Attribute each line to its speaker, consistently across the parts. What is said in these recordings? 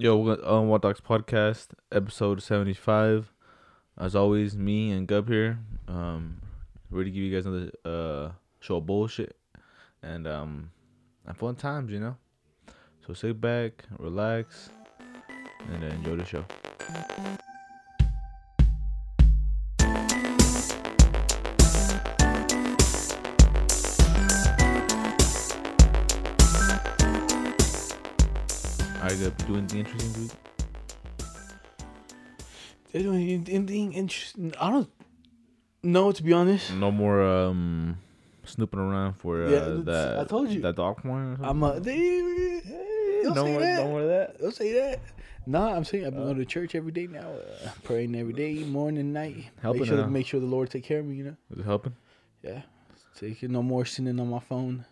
Speaker 1: Yo, we're on What Docs Podcast, episode seventy five. As always, me and Gub here. Um, ready to give you guys another uh show of bullshit and um and fun times, you know. So sit back, relax, and enjoy the show. Gub, doing anything interesting this week?
Speaker 2: They're doing anything interesting. I don't know to be honest.
Speaker 1: No more um snooping around for uh,
Speaker 2: Yeah,
Speaker 1: that.
Speaker 2: I told you.
Speaker 1: that dog porn. Or something?
Speaker 2: I'm a. They, don't
Speaker 1: no
Speaker 2: say
Speaker 1: more,
Speaker 2: that.
Speaker 1: no more of that.
Speaker 2: Don't say that. Nah, I'm saying I've been going to church every day now, uh, praying every day, morning, and night.
Speaker 1: Helping
Speaker 2: make sure,
Speaker 1: now.
Speaker 2: make sure the Lord take care of me. You know.
Speaker 1: Is it helping?
Speaker 2: Yeah. Taking no more sinning on my phone.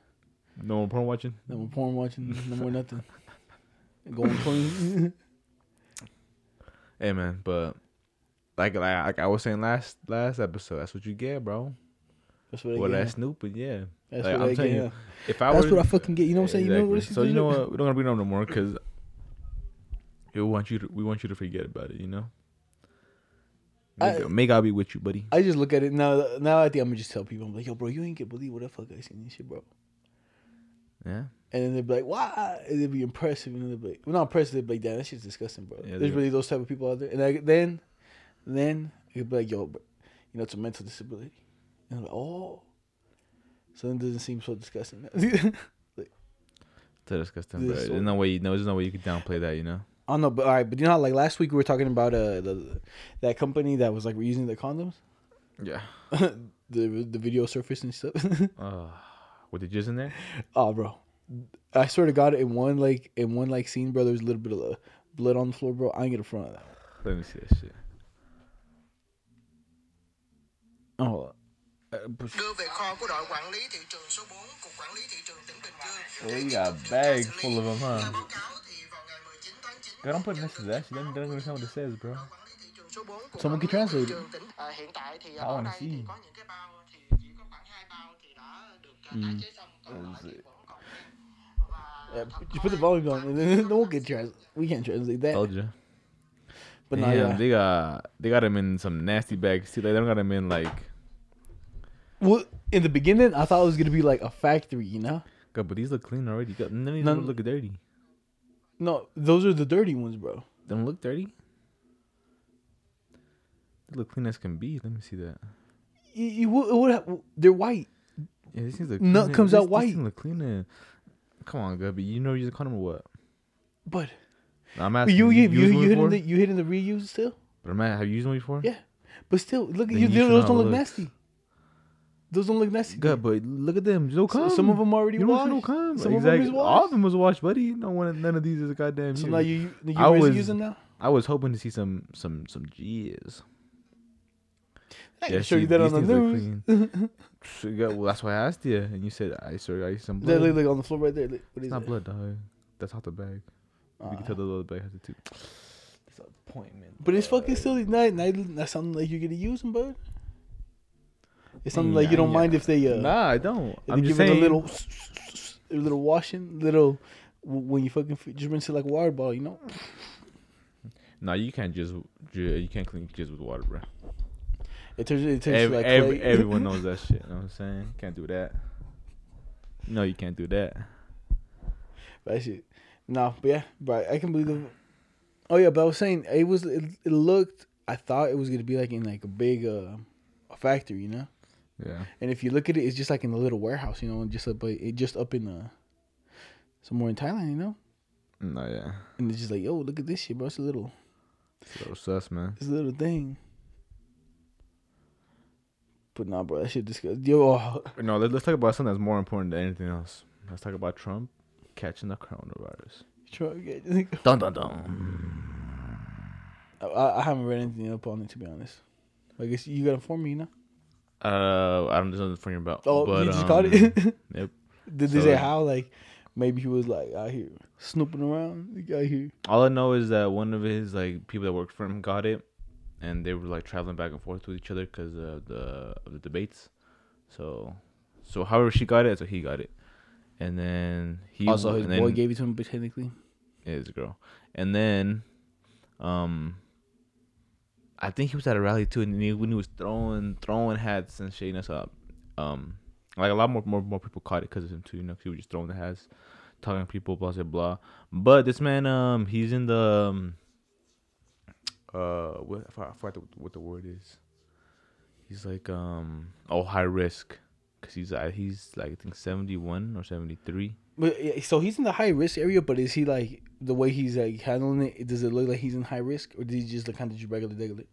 Speaker 1: No more porn watching.
Speaker 2: No more porn watching. No more nothing. Going clean.
Speaker 1: Hey man, but like like, like I was saying last last episode, that's what you get, bro.
Speaker 2: That's what.
Speaker 1: Well,
Speaker 2: get.
Speaker 1: that's snooping, yeah.
Speaker 2: That's
Speaker 1: like,
Speaker 2: what
Speaker 1: I'm
Speaker 2: I
Speaker 1: telling
Speaker 2: get.
Speaker 1: you. If I
Speaker 2: That's what I fucking get. You know what I'm saying? You know
Speaker 1: Exactly. So you know what? We don't gonna bring up no more because we want you to we want you to forget about it. You know. May,
Speaker 2: I-
Speaker 1: God- may God be with you, buddy.
Speaker 2: I just look at it now. Now I think I'm gonna just tell people, I'm like, yo, bro, you ain't gonna believe what the fuck I seen this shit, bro.
Speaker 1: Yeah.
Speaker 2: And then they'd be like, why? And they'd be impressive. And they'd be like, well, not impressive. They'd be like, damn, that shit's disgusting, bro.
Speaker 1: Yeah,
Speaker 2: There's really those type of people out there. And I, then, then it'd be like, yo, bro, you know, it's a mental disability. And I'm like, oh. So then it doesn't seem so disgusting.
Speaker 1: That's disgusting, bro.
Speaker 2: is
Speaker 1: There's no way. No, there's no way you could downplay that. You know.
Speaker 2: I don't know, but all right, but you know how like last week we were talking about uh the, that company that was like reusing the condoms,
Speaker 1: Yeah.
Speaker 2: the the video surface and stuff.
Speaker 1: Uh, with the jizz in there.
Speaker 2: oh, bro, I swear to God, in one like in one like scene, bro, there's a little bit of uh, blood on the floor, bro. I ain't get in front of that.
Speaker 1: Let me see that shit.
Speaker 2: Oh, but-
Speaker 3: đưa về kho của đội quản lý thị trường số 4 cục quản lý thị trường tỉnh Bình Dương.
Speaker 1: Oh,
Speaker 3: Để
Speaker 1: you got a bag
Speaker 3: full of lý.
Speaker 1: full of 'em, huh?
Speaker 3: Theo báo cáo thì vào ngày 19 tháng 9
Speaker 1: God, don't put next to that shit. Let me, let me understand what it says, bro.
Speaker 3: đội quản lý thị trường số 4 cục
Speaker 2: Someone can translate it.
Speaker 3: trường tỉnh à, hiện tại thì
Speaker 1: I
Speaker 3: ở
Speaker 1: wanna see.
Speaker 3: Mm-hmm. và
Speaker 2: yeah, you put the volume on, and then no one can trans. We can't translate that.
Speaker 1: Told you.
Speaker 2: But
Speaker 1: Damn,
Speaker 2: now, yeah.
Speaker 1: they got they got him in some nasty bags. See, like, they don't got him in like.
Speaker 2: Well, in the beginning, I thought it was gonna be like a factory, you know.
Speaker 1: God, but these look clean already. God, none of these
Speaker 2: None-
Speaker 1: don't look dirty.
Speaker 2: No, those are the dirty ones, bro.
Speaker 1: They don't look dirty. They look clean as can be. Let me see that.
Speaker 2: You, you would, it would have, they're white.
Speaker 1: Yeah, these things look.
Speaker 2: Nut
Speaker 1: clean.
Speaker 2: comes
Speaker 1: These-
Speaker 2: out
Speaker 1: these
Speaker 2: white.
Speaker 1: things look clean. and- Come on, but you know you're a condom or what?
Speaker 2: But
Speaker 1: I'm asking
Speaker 2: you you you,
Speaker 1: used
Speaker 2: you,
Speaker 1: one
Speaker 2: hitting
Speaker 1: before?
Speaker 2: the you hitting the reuse still?
Speaker 1: But I'm at, have you used one before?
Speaker 2: Yeah, but still, look at
Speaker 1: Then
Speaker 2: you.
Speaker 1: you should
Speaker 2: Those
Speaker 1: not
Speaker 2: don't look
Speaker 1: look.
Speaker 2: nasty. Those don't look nasty.
Speaker 1: Good, but look at them. No
Speaker 2: So- some of them already
Speaker 1: you know what? No
Speaker 2: washed.
Speaker 1: cum.
Speaker 2: Some of them
Speaker 1: exactly.
Speaker 2: is
Speaker 1: All
Speaker 2: washed.
Speaker 1: of them was washed, buddy. No one, none of these is a goddamn.
Speaker 2: So now you you
Speaker 1: I was-
Speaker 2: using now?
Speaker 1: I was hoping to see some some some jizz.
Speaker 2: I can show you that on the news.
Speaker 1: So, yeah, well, that's why I asked you, and you said I saw I see some
Speaker 2: Look,
Speaker 1: blood.
Speaker 2: look, look on the floor right there. Look, what
Speaker 1: it's
Speaker 2: is
Speaker 1: not
Speaker 2: it?
Speaker 1: blood, dog. That's out the bag. you can
Speaker 2: Uh,
Speaker 1: tell the little bag has it too. That's appointment.
Speaker 2: but it's fucking still not, not not something like you're gonna use them, bud. It's something
Speaker 1: Nah,
Speaker 2: like you don't
Speaker 1: yeah.
Speaker 2: mind if they uh
Speaker 1: Nah, I don't. I'm
Speaker 2: they
Speaker 1: just saying.
Speaker 2: a little a little washing, little when you fucking just rinse it like a water bottle, you know.
Speaker 1: Nah, you can't just you can't clean jizz with water, bro.
Speaker 2: It turns it turns
Speaker 1: Ev-
Speaker 2: like
Speaker 1: ev-
Speaker 2: clay.
Speaker 1: everyone knows that shit. You know what I'm saying? Can't do that. No, you can't do that.
Speaker 2: That shit. No, but yeah, but I can believe the. Oh yeah, but I was saying it was. It, it looked. I thought it was gonna be like in like a big uh, a factory, you know.
Speaker 1: Yeah.
Speaker 2: And if you look at it, it's just like in a little warehouse, you know, and just up, it just up in uh, somewhere in Thailand, you know.
Speaker 1: No, yeah.
Speaker 2: And it's just like, yo, look at this shit, bro. It's a little,
Speaker 1: It's a little sus, man.
Speaker 2: it's a little thing. But nah, bro, that shit disgust. Yo,
Speaker 1: No, let, let's talk about something that's more important than anything else. Let's talk about Trump catching the coronavirus.
Speaker 2: Trump to get-
Speaker 1: Dun dun dun.
Speaker 2: I, I haven't read anything up on it to be honest. I guess you gotta inform me, you know.
Speaker 1: Uh, I don't know nothing you about.
Speaker 2: Oh,
Speaker 1: but,
Speaker 2: you just
Speaker 1: um,
Speaker 2: caught it.
Speaker 1: Yep.
Speaker 2: Did they
Speaker 1: So-
Speaker 2: say how? Like, maybe he was like out here snooping around. The guy here.
Speaker 1: All I know is that one of his like people that worked for him got it, and they were like traveling back and forth with each other because of the of the debates. So, so however she got it, so he got it, and then he
Speaker 2: also, his
Speaker 1: and
Speaker 2: boy
Speaker 1: then-
Speaker 2: gave it to him, but technically,
Speaker 1: Yeah, it's a girl. And then, um, I think he was at a rally too, and he, when he was throwing throwing hats and shit, you know, so, um, like a lot more more more people caught it because of him too, you know, 'cause he was just throwing the hats, talking to people, blah blah blah. But this man, um, he's in the, um, uh, what I forgot- I forgot what the word is. He's like, um, oh, high risk, cause he's uh, he's like I think seventy one or seventy three.
Speaker 2: But yeah, so he's in the high risk area, but is he like the way he's like handling it? Does it look like he's in high risk, or did he just like kind of just regular regular?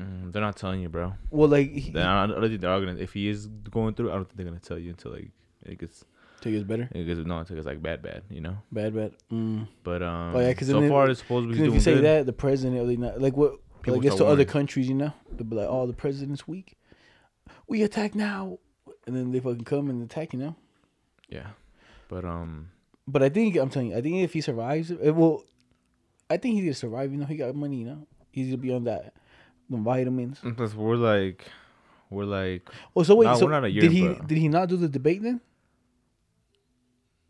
Speaker 1: Mm, they're not telling you, bro.
Speaker 2: Well, like he,
Speaker 1: Then I don't I don't think they're gonna. If he is going through, I don't think they're gonna tell you until like it gets
Speaker 2: take it better,
Speaker 1: it gets no, until it's like bad, bad, you know.
Speaker 2: bad, bad. Mm.
Speaker 1: But um,
Speaker 2: Oh, yeah, 'cause
Speaker 1: so
Speaker 2: then
Speaker 1: far it's supposed to be
Speaker 2: Because if you say
Speaker 1: good.
Speaker 2: that, the president, not like what?
Speaker 1: People
Speaker 2: I guess to other countries, you know, they'll be like, "Oh, the president's weak. We attack now," and then they fucking come and attack, you know.
Speaker 1: Yeah, but um,
Speaker 2: But I think I'm telling you, I think if he survives, it will. I think he's gonna survive. You know, he got money. You know, he's gonna be on that, the vitamins.
Speaker 1: plus we're like, we're like,
Speaker 2: Oh, so wait, so
Speaker 1: not a year,
Speaker 2: did he did he not do the debate then?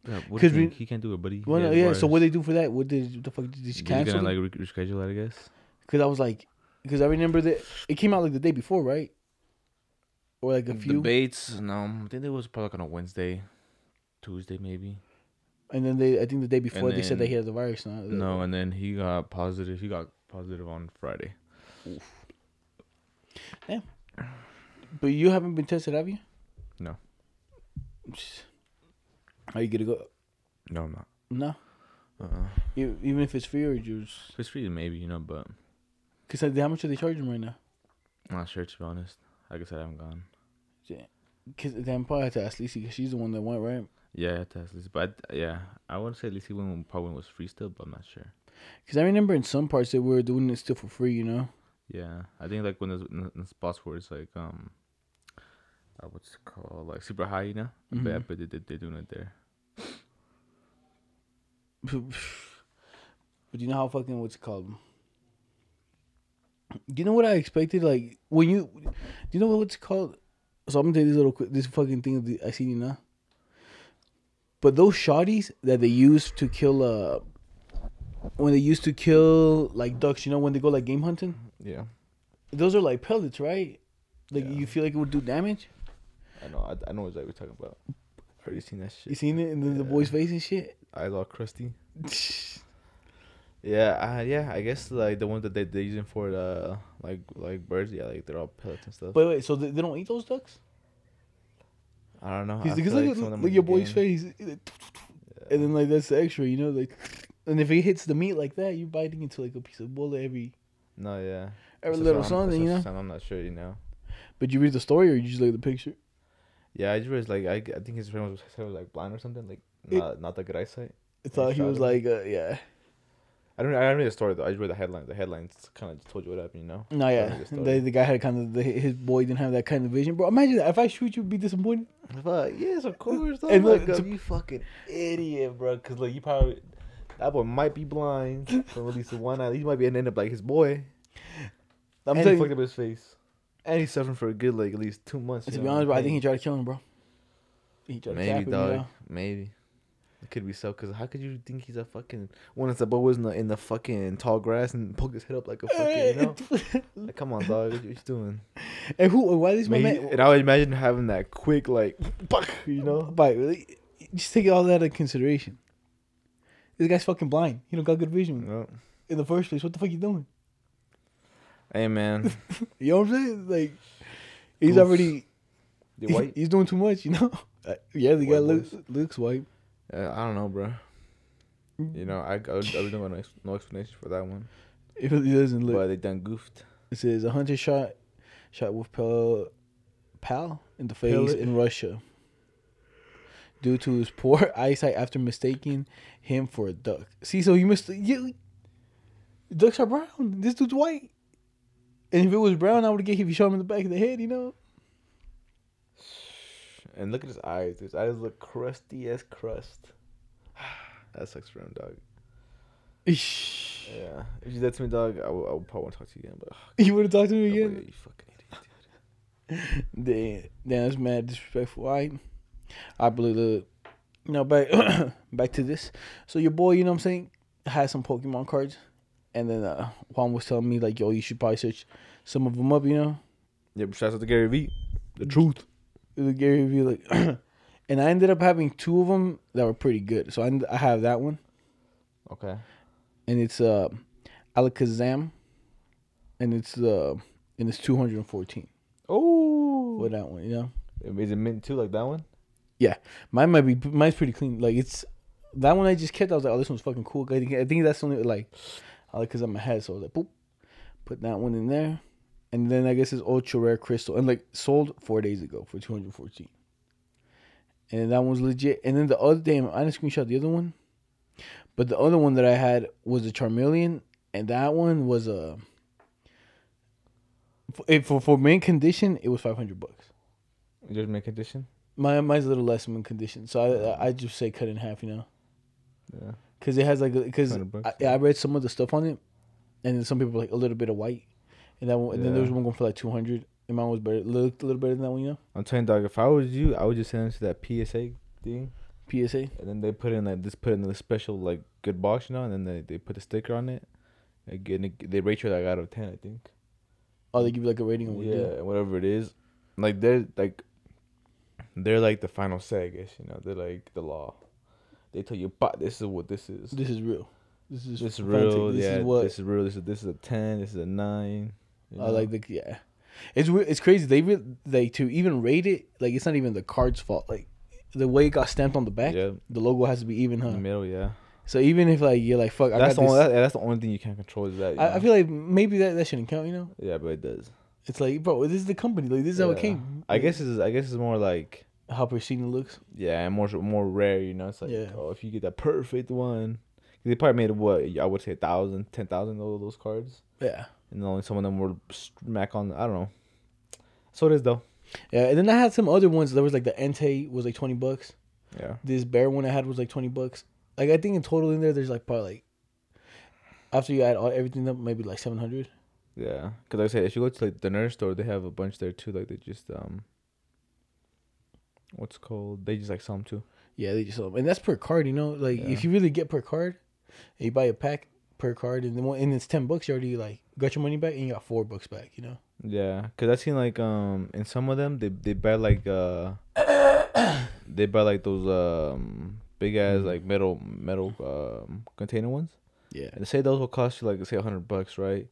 Speaker 1: Yeah, what
Speaker 2: 'Cause
Speaker 1: do you
Speaker 2: we-
Speaker 1: think? he can't do it, buddy.
Speaker 2: Well,
Speaker 1: He
Speaker 2: no,
Speaker 1: has
Speaker 2: yeah.
Speaker 1: bars.
Speaker 2: So what did they do for that? What did what the fuck did they cancel?
Speaker 1: gonna like re- reschedule it, I guess.
Speaker 2: Because I was like, because I remember that it came out like the day before, right? Or like a few,
Speaker 1: debates. No, I think it was probably like on a Wednesday, Tuesday maybe.
Speaker 2: and then they, I think the day before they said that he had the virus. Now.
Speaker 1: No, and then he got positive. He got positive on Friday.
Speaker 2: Yeah, but you haven't been tested, have you?
Speaker 1: No.
Speaker 2: Are you gonna go?
Speaker 1: No, I'm not.
Speaker 2: No,
Speaker 1: Uh-uh.
Speaker 2: E- even if it's free or just
Speaker 1: If it's free, maybe you know, but
Speaker 2: because how much are they charging right now?
Speaker 1: I'm not sure to be honest. Like I said, I haven't gone.
Speaker 2: Because then probably have to ask Lisa because she's the one that went right.
Speaker 1: Yeah, to Tesla's, but yeah, I would say he went probably was free still, but I'm not sure.
Speaker 2: Because I remember in some parts they were doing it still for free. You know.
Speaker 1: Yeah, I think like when there's in, in spots where it's like um, uh, what's it called like super high, you know. I bet, I
Speaker 2: Mhm.
Speaker 1: bet they, they, they're doing it there.
Speaker 2: But you know how fucking what's it called? Do you know what I expected? Like when you, do you know what's it called? So I'm gonna take this little quick, this fucking thing I seen you now. But those shotties that they use to kill, uh, when they used to kill like ducks, you know, when they go like game hunting,
Speaker 1: Yeah,
Speaker 2: those are like pellets, right? Like
Speaker 1: Yeah.
Speaker 2: you feel like it would do damage.
Speaker 1: I know. I, I know exactly what you're talking about. I already seen that shit.
Speaker 2: You seen it in the, the boy's face and shit.
Speaker 1: Eyes all crusty. Yeah, uh, yeah. I guess like the ones that they they're using for the like like birds. Yeah, like they're all pellets and stuff.
Speaker 2: Wait, wait. So they, they don't eat those ducks?
Speaker 1: I don't know.
Speaker 2: Because
Speaker 1: like
Speaker 2: at
Speaker 1: some of them
Speaker 2: look
Speaker 1: are
Speaker 2: at your boy's face, and then like that's the extra, you know, like. And if it hits the meat like that, you're biting into like a piece of bullet every
Speaker 1: No, yeah.
Speaker 2: every
Speaker 1: That's
Speaker 2: little something, you know.
Speaker 1: I'm not sure, you know.
Speaker 2: But you read the story or you just look at the picture.
Speaker 1: Yeah, I just was like I, I think his friend was, was like blind or something, like
Speaker 2: It-
Speaker 1: not not the good eyesight.
Speaker 2: I thought he was
Speaker 1: him.
Speaker 2: like, uh, yeah,
Speaker 1: I don't I don't read the story though. I just read the headlines. The headlines kind of just told you what happened, you know.
Speaker 2: no, yeah.
Speaker 1: the
Speaker 2: The, the guy had kind of the, his boy didn't have that kind of vision, bro. Imagine that. if I shoot you, be disappointed.
Speaker 1: But yes, of course.
Speaker 2: And look,
Speaker 1: like,
Speaker 2: to-
Speaker 1: you fucking idiot, bro. Because like you probably that boy might be blind from at least one eye. He might be end up like his boy.
Speaker 2: I'm
Speaker 1: and he
Speaker 2: telling
Speaker 1: fucked up his face, and he's suffering for a good like at least two months.
Speaker 2: to
Speaker 1: you
Speaker 2: be
Speaker 1: know,
Speaker 2: honest, bro, I think he tried to kill him, bro. He tried to
Speaker 1: Maybe,
Speaker 2: cap him, you
Speaker 1: dog.
Speaker 2: know?
Speaker 1: Maybe. It could be so. Cause how could you think he's a fucking one of the boys in the in the fucking tall grass and poke his head up like a fucking you know? like, come on, dog. What you fucking
Speaker 2: and who? Why is my
Speaker 1: doing?
Speaker 2: Man?
Speaker 1: and I would imagine having that quick like, fuck, you know.
Speaker 2: But really, just take all that into consideration. This guy's fucking blind. He don't got good vision
Speaker 1: No.
Speaker 2: in the first place. What the fuck you doing?
Speaker 1: Hey man,
Speaker 2: You know what I'm saying? Like, he's
Speaker 1: Goofs.
Speaker 2: already
Speaker 1: you white?
Speaker 2: he's doing too much. You know? Uh, yeah, the guy
Speaker 1: White
Speaker 2: looks looks white.
Speaker 1: Uh, I don't know, bro. You know, I I, I really don't got no, explanation for that one.
Speaker 2: It really doesn't look.
Speaker 1: But they done goofed.
Speaker 2: It says a hunter shot shot with pal pal in the face
Speaker 1: Pellet.
Speaker 2: in Russia due to his poor eyesight after mistaking him for a duck. See, so you missed. You, ducks are brown. This dude's white. And if it was brown, I would get if you shot him in the back of the head. You know.
Speaker 1: And look at his eyes. His eyes look crusty as crust. that sucks for him, dog.
Speaker 2: Eesh.
Speaker 1: Yeah. If you did that to me, dog, I would, I would probably want to talk to you again. But
Speaker 2: You would have talked to me again.
Speaker 1: you fucking idiot.
Speaker 2: Damn, damn, that's mad disrespectful. Right, I believe the, you know, back back to this. So your boy, you know what I'm saying, had some Pokemon cards, and then uh, Juan was telling me like, "Yo, you should probably search some of them up." You know,
Speaker 1: Yep. Shouts out to Gary V. The truth.
Speaker 2: the Gary Vee like, and I ended up having two of them that were pretty good. So I, I have that one,
Speaker 1: Okay.
Speaker 2: and it's uh, Alakazam, and it's uh, and it's two hundred and fourteen
Speaker 1: Oh.
Speaker 2: for that one. You know,
Speaker 1: Is it mint too, like that one?
Speaker 2: Yeah, mine might be mine's pretty clean. Like it's that one I just kept. I was like, oh, this one's fucking cool. I think I think that's only like I had. So I was like, boop, put that one in there, and then I guess it's ultra rare crystal and like sold four days ago for two hundred fourteen. And that one's legit. And then the other damn, I didn't screenshot the other one, but the other one that I had was a Charmeleon, and that one was a. For, it- for for mint condition, it was five hundred bucks.
Speaker 1: Just mint condition.
Speaker 2: My mine's a little less mint condition, so I I just say cut in half, you know,
Speaker 1: Yeah.
Speaker 2: Because it has like because I,
Speaker 1: yeah.
Speaker 2: I read some of the stuff on it, and then some people were like a little bit of white, and that one, and then there was one going for like two hundred, and mine was better, looked a little better than that one, you know,
Speaker 1: I'm telling you, dog. If I was you, I would just send them to that PSA thing,
Speaker 2: PSA.
Speaker 1: and then they put in like this, put in the special like good box, you know, and then they, they put a sticker on it. Again, they rate you like out of ten, I think.
Speaker 2: Oh, they give you like a rating. What.
Speaker 1: Yeah, whatever it is. Like they're like they're like the final say, I guess, you know. They're like the law. They tell you, but this is what this is.
Speaker 2: This is real. This is
Speaker 1: This is real.
Speaker 2: This
Speaker 1: yeah,
Speaker 2: is what
Speaker 1: this is real. This is this is a ten. This is a nine. you
Speaker 2: I
Speaker 1: know?
Speaker 2: like the yeah. It's weird. It's crazy. They re- they to even rate it like it's not even the card's fault. Like the way it got stamped on the back,
Speaker 1: Yeah,
Speaker 2: the logo has to be even,
Speaker 1: in
Speaker 2: huh?
Speaker 1: the middle. Yeah,
Speaker 2: So even if like you're like fuck, I
Speaker 1: that's the only, that, that's the only thing you can't control is that.
Speaker 2: I, I feel like maybe that, that shouldn't count. You know,
Speaker 1: yeah, but it does.
Speaker 2: it's like bro, this is the company. Like this is how it came.
Speaker 1: I guess it's I guess it's more like
Speaker 2: how pristine it looks.
Speaker 1: yeah, and more more rare. You know, it's like
Speaker 2: Yeah.
Speaker 1: oh, if you get that perfect one, they probably made what I would say a thousand, ten thousand of those cards.
Speaker 2: Yeah,
Speaker 1: and only some of them were smack on. I don't know. So it is though.
Speaker 2: yeah. And then I had some other ones. There was like the Entei was like twenty bucks.
Speaker 1: Yeah.
Speaker 2: This bear one I had was like twenty bucks. Like I think in total in there, there's like probably like after you add all everything up, maybe like seven hundred.
Speaker 1: Yeah, because like I said, if you go to like the nerd store, they have a bunch there too. Like they just um, what's called? They just like sell them too.
Speaker 2: Yeah, they just sell them, and that's per card. You know, like
Speaker 1: Yeah.
Speaker 2: if you really get per card, and you buy a pack per card, and then one, and it's ten bucks, you already like got your money back, and you got four bucks back. You know.
Speaker 1: Yeah, cause I seen like um in some of them they they buy like uh they buy like those um big ass like metal metal um container ones.
Speaker 2: Yeah.
Speaker 1: And say those will cost you like say a hundred bucks, right?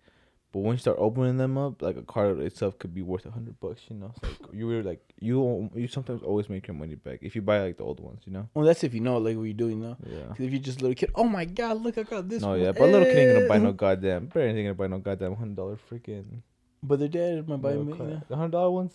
Speaker 1: But when you start opening them up, like a card itself could be worth a hundred bucks. You know, like you were like you you sometimes always make your money back if you buy like the old ones. You know.
Speaker 2: Well, that's if you know like what you're doing. You know.
Speaker 1: Yeah.
Speaker 2: if you're just a little kid, oh my god, look, I got this.
Speaker 1: No,
Speaker 2: one.
Speaker 1: yeah, but a little kid ain't gonna buy
Speaker 2: Eh.
Speaker 1: no goddamn. Parents ain't gonna buy no goddamn hundred dollar freaking.
Speaker 2: But their dad might buy me. You know?
Speaker 1: The hundred dollar ones.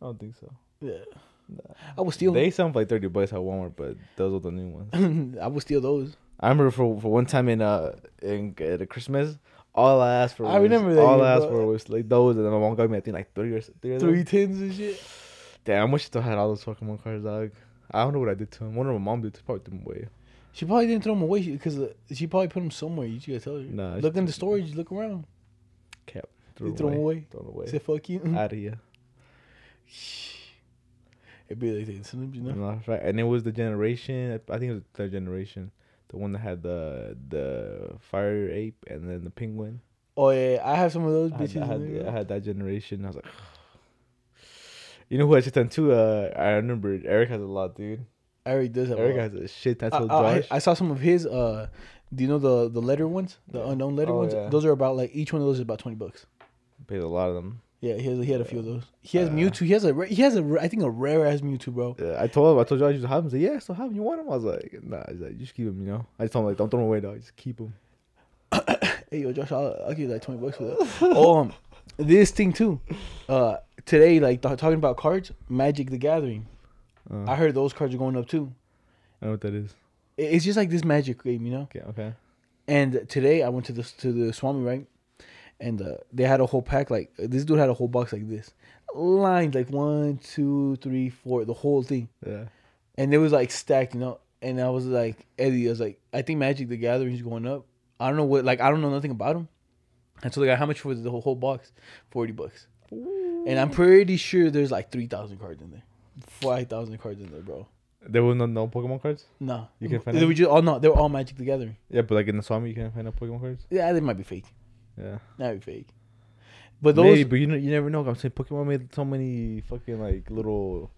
Speaker 1: I don't think so.
Speaker 2: Yeah.
Speaker 1: Nah.
Speaker 2: I would steal.
Speaker 1: They sound like thirty bucks at Walmart, but those are the new ones.
Speaker 2: I would steal those.
Speaker 1: I remember for for one time in uh in at a Christmas, all I asked for.
Speaker 2: I
Speaker 1: was,
Speaker 2: remember that
Speaker 1: All
Speaker 2: year,
Speaker 1: I asked
Speaker 2: bro.
Speaker 1: for was like those, and then my mom got me I think like three or three. Of them.
Speaker 2: Three tens and shit.
Speaker 1: Damn, I wish I still had all those Pokemon cards, dog. I don't know what I did to them. Wonder what my mom did. Probably threw them away.
Speaker 2: She probably didn't throw them away because uh, she probably put them somewhere. You gotta tell her.
Speaker 1: Nah,
Speaker 2: look in the storage. Look around.
Speaker 1: Kept.
Speaker 2: You throw 'em away?
Speaker 1: Throw them away.
Speaker 2: Say fuck you.
Speaker 1: Out of here.
Speaker 2: It'd be like that, you know.
Speaker 1: No, right. And it was the generation. I think it was the third generation, the one that had the the fire ape and then the penguin.
Speaker 2: Oh yeah, I have some of those
Speaker 1: I had. I, had. I had that generation. I was like, you know who I just done too? Uh, I remember Eric has a lot, dude.
Speaker 2: Eric does have.
Speaker 1: Eric
Speaker 2: a
Speaker 1: has a shit. That's
Speaker 2: I,
Speaker 1: what
Speaker 2: I. I saw some of his. Uh, do you know the the letter ones, the unknown letter
Speaker 1: Oh,
Speaker 2: ones?
Speaker 1: yeah.
Speaker 2: Those are about like each one of those is about twenty bucks.
Speaker 1: paid a lot of them.
Speaker 2: Yeah, he has, he had a few of those. He has
Speaker 1: Uh,
Speaker 2: Mewtwo. He has a ra- he has a ra- I think a rare ass Mewtwo, bro.
Speaker 1: Yeah, I told him. I told you should have him. He said, "Yeah, so have him. You want him?" I was like, "Nah." He's like, just keep him." You know. I just told him like, "Don't throw him away, dog. Just keep him."
Speaker 2: Hey yo, Josh, I'll, I'll give you like twenty bucks for that. oh, um, this thing too. Uh, today, like th- talking about cards, Magic the Gathering.
Speaker 1: Uh,
Speaker 2: I heard those cards are going up too.
Speaker 1: I know what that is.
Speaker 2: It- It's just like this Magic game, you know.
Speaker 1: Okay. Okay.
Speaker 2: And today I went to the to the Swami right, and uh, they had a whole pack like this dude had a whole box like this, lines like one, two, three, four, the whole thing,
Speaker 1: Yeah.
Speaker 2: and it was like stacked, you know. And I was like, Eddie, I was like, I think Magic the Gathering is going up. I don't know what, like, I don't know nothing about him. And so the guy, how much for the whole, whole box? Forty bucks. And I'm pretty sure there's like three thousand cards in there, five thousand cards in there, bro.
Speaker 1: There was no no Pokemon cards.
Speaker 2: No,
Speaker 1: You can find
Speaker 2: They
Speaker 1: them?
Speaker 2: were just all no, they were all Magic the Gathering.
Speaker 1: Yeah, but like in the Swami, you can't find no Pokemon cards.
Speaker 2: Yeah, they might be fake.
Speaker 1: Yeah,
Speaker 2: Might be fake. But those,
Speaker 1: maybe, but you know, you never know. I'm saying Pokemon made so many fucking like little,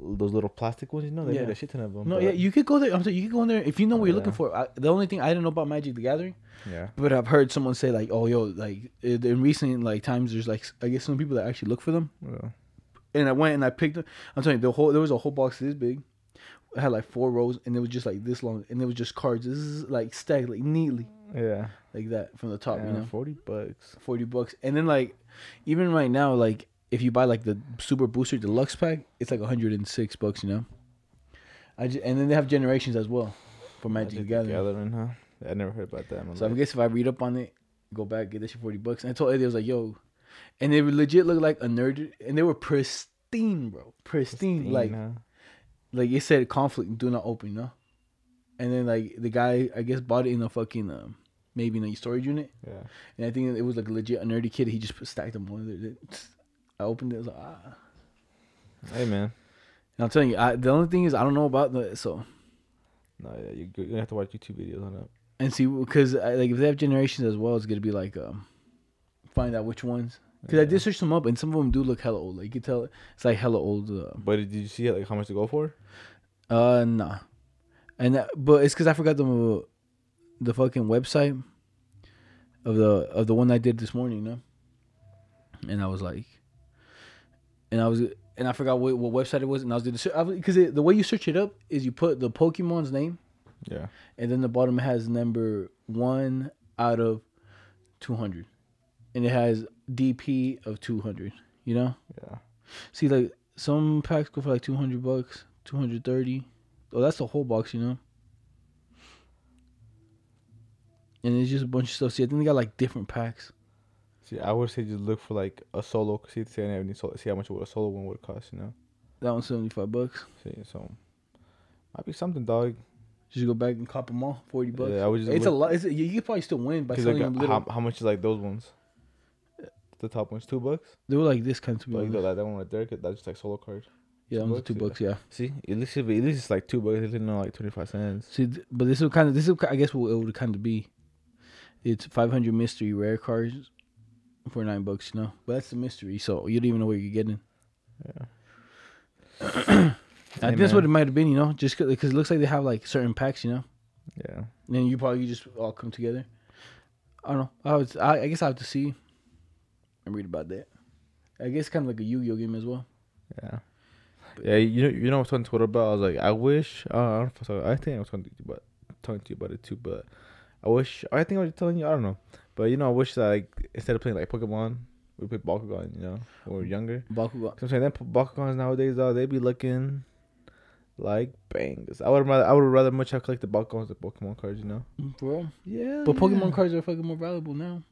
Speaker 1: those little plastic ones. You know, they
Speaker 2: Yeah.
Speaker 1: made a shit ton of them.
Speaker 2: no, yeah, you could go there. I'm saying you could go in there if you know what you're looking for. I, the only thing I didn't know about Magic the Gathering,
Speaker 1: yeah,
Speaker 2: but I've heard someone say like, oh, yo, like in in recent like times, there's like I guess some people that actually look for them.
Speaker 1: yeah.
Speaker 2: and I went and I picked them. I'm telling you, the whole there was a whole box this big. It had like four rows, and it was just like this long, and it was just cards. This is like stacked like neatly
Speaker 1: yeah.
Speaker 2: Like that from the top.
Speaker 1: yeah
Speaker 2: You know,
Speaker 1: forty bucks.
Speaker 2: forty bucks, and then like even right now, like if you buy like the Super Booster Deluxe pack, it's like hundred and six bucks. You know, I just, and then they have generations as well for Magic, the Gathering.
Speaker 1: Gathering, huh? I never heard about that.
Speaker 2: So I guess if I read up on it, go back get this shit forty bucks. And I told Eddie I was like, yo, and they legit looked like a nerd, and they were pristine, bro, pristine, like.
Speaker 1: huh?
Speaker 2: like it said conflict do not open, no. And then like the guy I guess bought it in a fucking um, maybe in a storage unit.
Speaker 1: yeah.
Speaker 2: And I think it was like legit a nerdy kid. He just put, stacked them on there. I opened it. I was like, ah.
Speaker 1: Hey man,
Speaker 2: And I'm telling you, I, the only thing is I don't know about the so
Speaker 1: no, yeah, you you're gonna have to watch YouTube videos on it.
Speaker 2: and see because like if they have generations as well, it's gonna be like um find out which ones. Because I did search them up and some of them do look hella old. Like you can tell it's like hella old. Uh,
Speaker 1: But did you see like how much to go for?
Speaker 2: Uh, nah. And that, but it's because I forgot the the fucking website of the of the one I did this morning, you know. And I was like, and I was and I forgot what, what website it was, and I was doing because the way you search it up is you put the Pokemon's name,
Speaker 1: Yeah.
Speaker 2: and then the bottom has number one out of two hundred, and it has DP of two hundred. You know.
Speaker 1: Yeah.
Speaker 2: See, like some packs go for like two hundred bucks, two hundred thirty. Oh, that's the whole box, you know. And it's just a bunch of stuff. See, I think they got like different packs.
Speaker 1: See, I would say just look for like a solo. See, see, I have any solo, see how much a solo one would cost. You know.
Speaker 2: That one's seventy five bucks.
Speaker 1: See, so might be something, dog.
Speaker 2: Just go back and cop them all, forty bucks.
Speaker 1: Yeah, I would just
Speaker 2: it's a lot. It's a, you, could probably still win by selling
Speaker 1: like,
Speaker 2: them little.
Speaker 1: how, how much is like those ones? The top ones, two bucks.
Speaker 2: they were like this kind be
Speaker 1: Like that, that one right there, that's just like solo card.
Speaker 2: Yeah,
Speaker 1: two bucks,
Speaker 2: two
Speaker 1: yeah.
Speaker 2: bucks. Yeah.
Speaker 1: See, at least at least it's like two bucks. It's not like twenty five cents.
Speaker 2: See, but this will kind of this will I guess what it would kind of be. It's five hundred mystery rare cards for nine bucks, you know. But that's the mystery, so you don't even know what you're getting.
Speaker 1: Yeah.
Speaker 2: I think that's what it might have been, you know, just because it looks like they have like certain packs, you know.
Speaker 1: Yeah.
Speaker 2: And then you probably just all come together. I don't know. I would, I, I guess I have to see and read about that. I guess kind of like a Yu-Gi-Oh game as well.
Speaker 1: Yeah. Yeah, you know, you know, I was talking to Twitter about. I was like, I wish. Uh, I don't know was, I think I was talking to you about talking to you about it too, but I wish. I think I was telling you. I don't know, but you know, I wish that like instead of playing like Pokemon, we play Bakugan. You know, when we were younger.
Speaker 2: Bakugan.
Speaker 1: So I'm saying that Bakugans nowadays, though, they be looking like bangs. I would rather, I would rather much have collected Bakugans than Pokemon cards. You know.
Speaker 2: Bro.
Speaker 1: Yeah.
Speaker 2: But Pokemon cards are fucking more valuable now.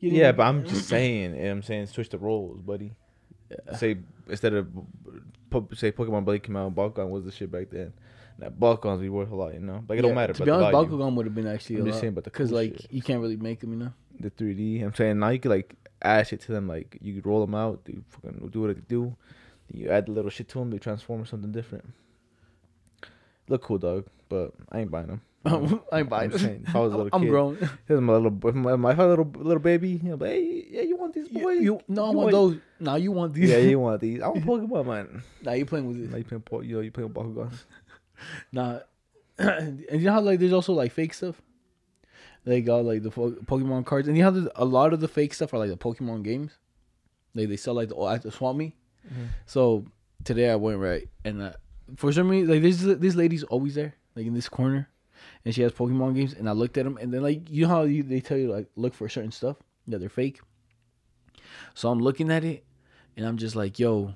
Speaker 2: You
Speaker 1: Yeah, but I'm just saying. you know I'm saying switch the roles, buddy. Say instead of po- say Pokemon Blade came out, Bakugan was the shit back then. Now Bakugans be worth a lot, you know. Like it don't matter.
Speaker 2: To
Speaker 1: but
Speaker 2: be honest, Bakugan would have been actually
Speaker 1: I'm just
Speaker 2: lot.
Speaker 1: saying about the
Speaker 2: Because
Speaker 1: cool
Speaker 2: like
Speaker 1: shit.
Speaker 2: you can't really make them, you know.
Speaker 1: the 3D. I'm saying now you can like add shit to them. Like you could roll them out, do fucking do what they do. You add the little shit to them, they transform or something different. Look cool, dog. But I ain't buying them.
Speaker 2: I ain't buying
Speaker 1: if I was a little
Speaker 2: I'm
Speaker 1: kid,
Speaker 2: grown.
Speaker 1: Here's my little, my, my little little baby. You know, but hey, yeah, you want these boys?
Speaker 2: you, no, I
Speaker 1: You
Speaker 2: want those. Now you want these.
Speaker 1: Yeah, you want these? I want Pokemon, man.
Speaker 2: Now you playing with this.
Speaker 1: Now
Speaker 2: this.
Speaker 1: you playing, po- you know, you playing with Bakugans.
Speaker 2: Nah, and you know how like there's also like fake stuff. They got like the po- Pokemon cards, and you know how a lot of the fake stuff are like the Pokemon games. Like they sell like the at the Swap Me.
Speaker 1: Mhm.
Speaker 2: So today I went right, and uh, for some reason, like this this lady's always there, like in this corner, and she has Pokemon games. And I looked at them, and then like you know how you, they tell you like look for certain stuff that they're fake. So I'm looking at it, and I'm just like, yo.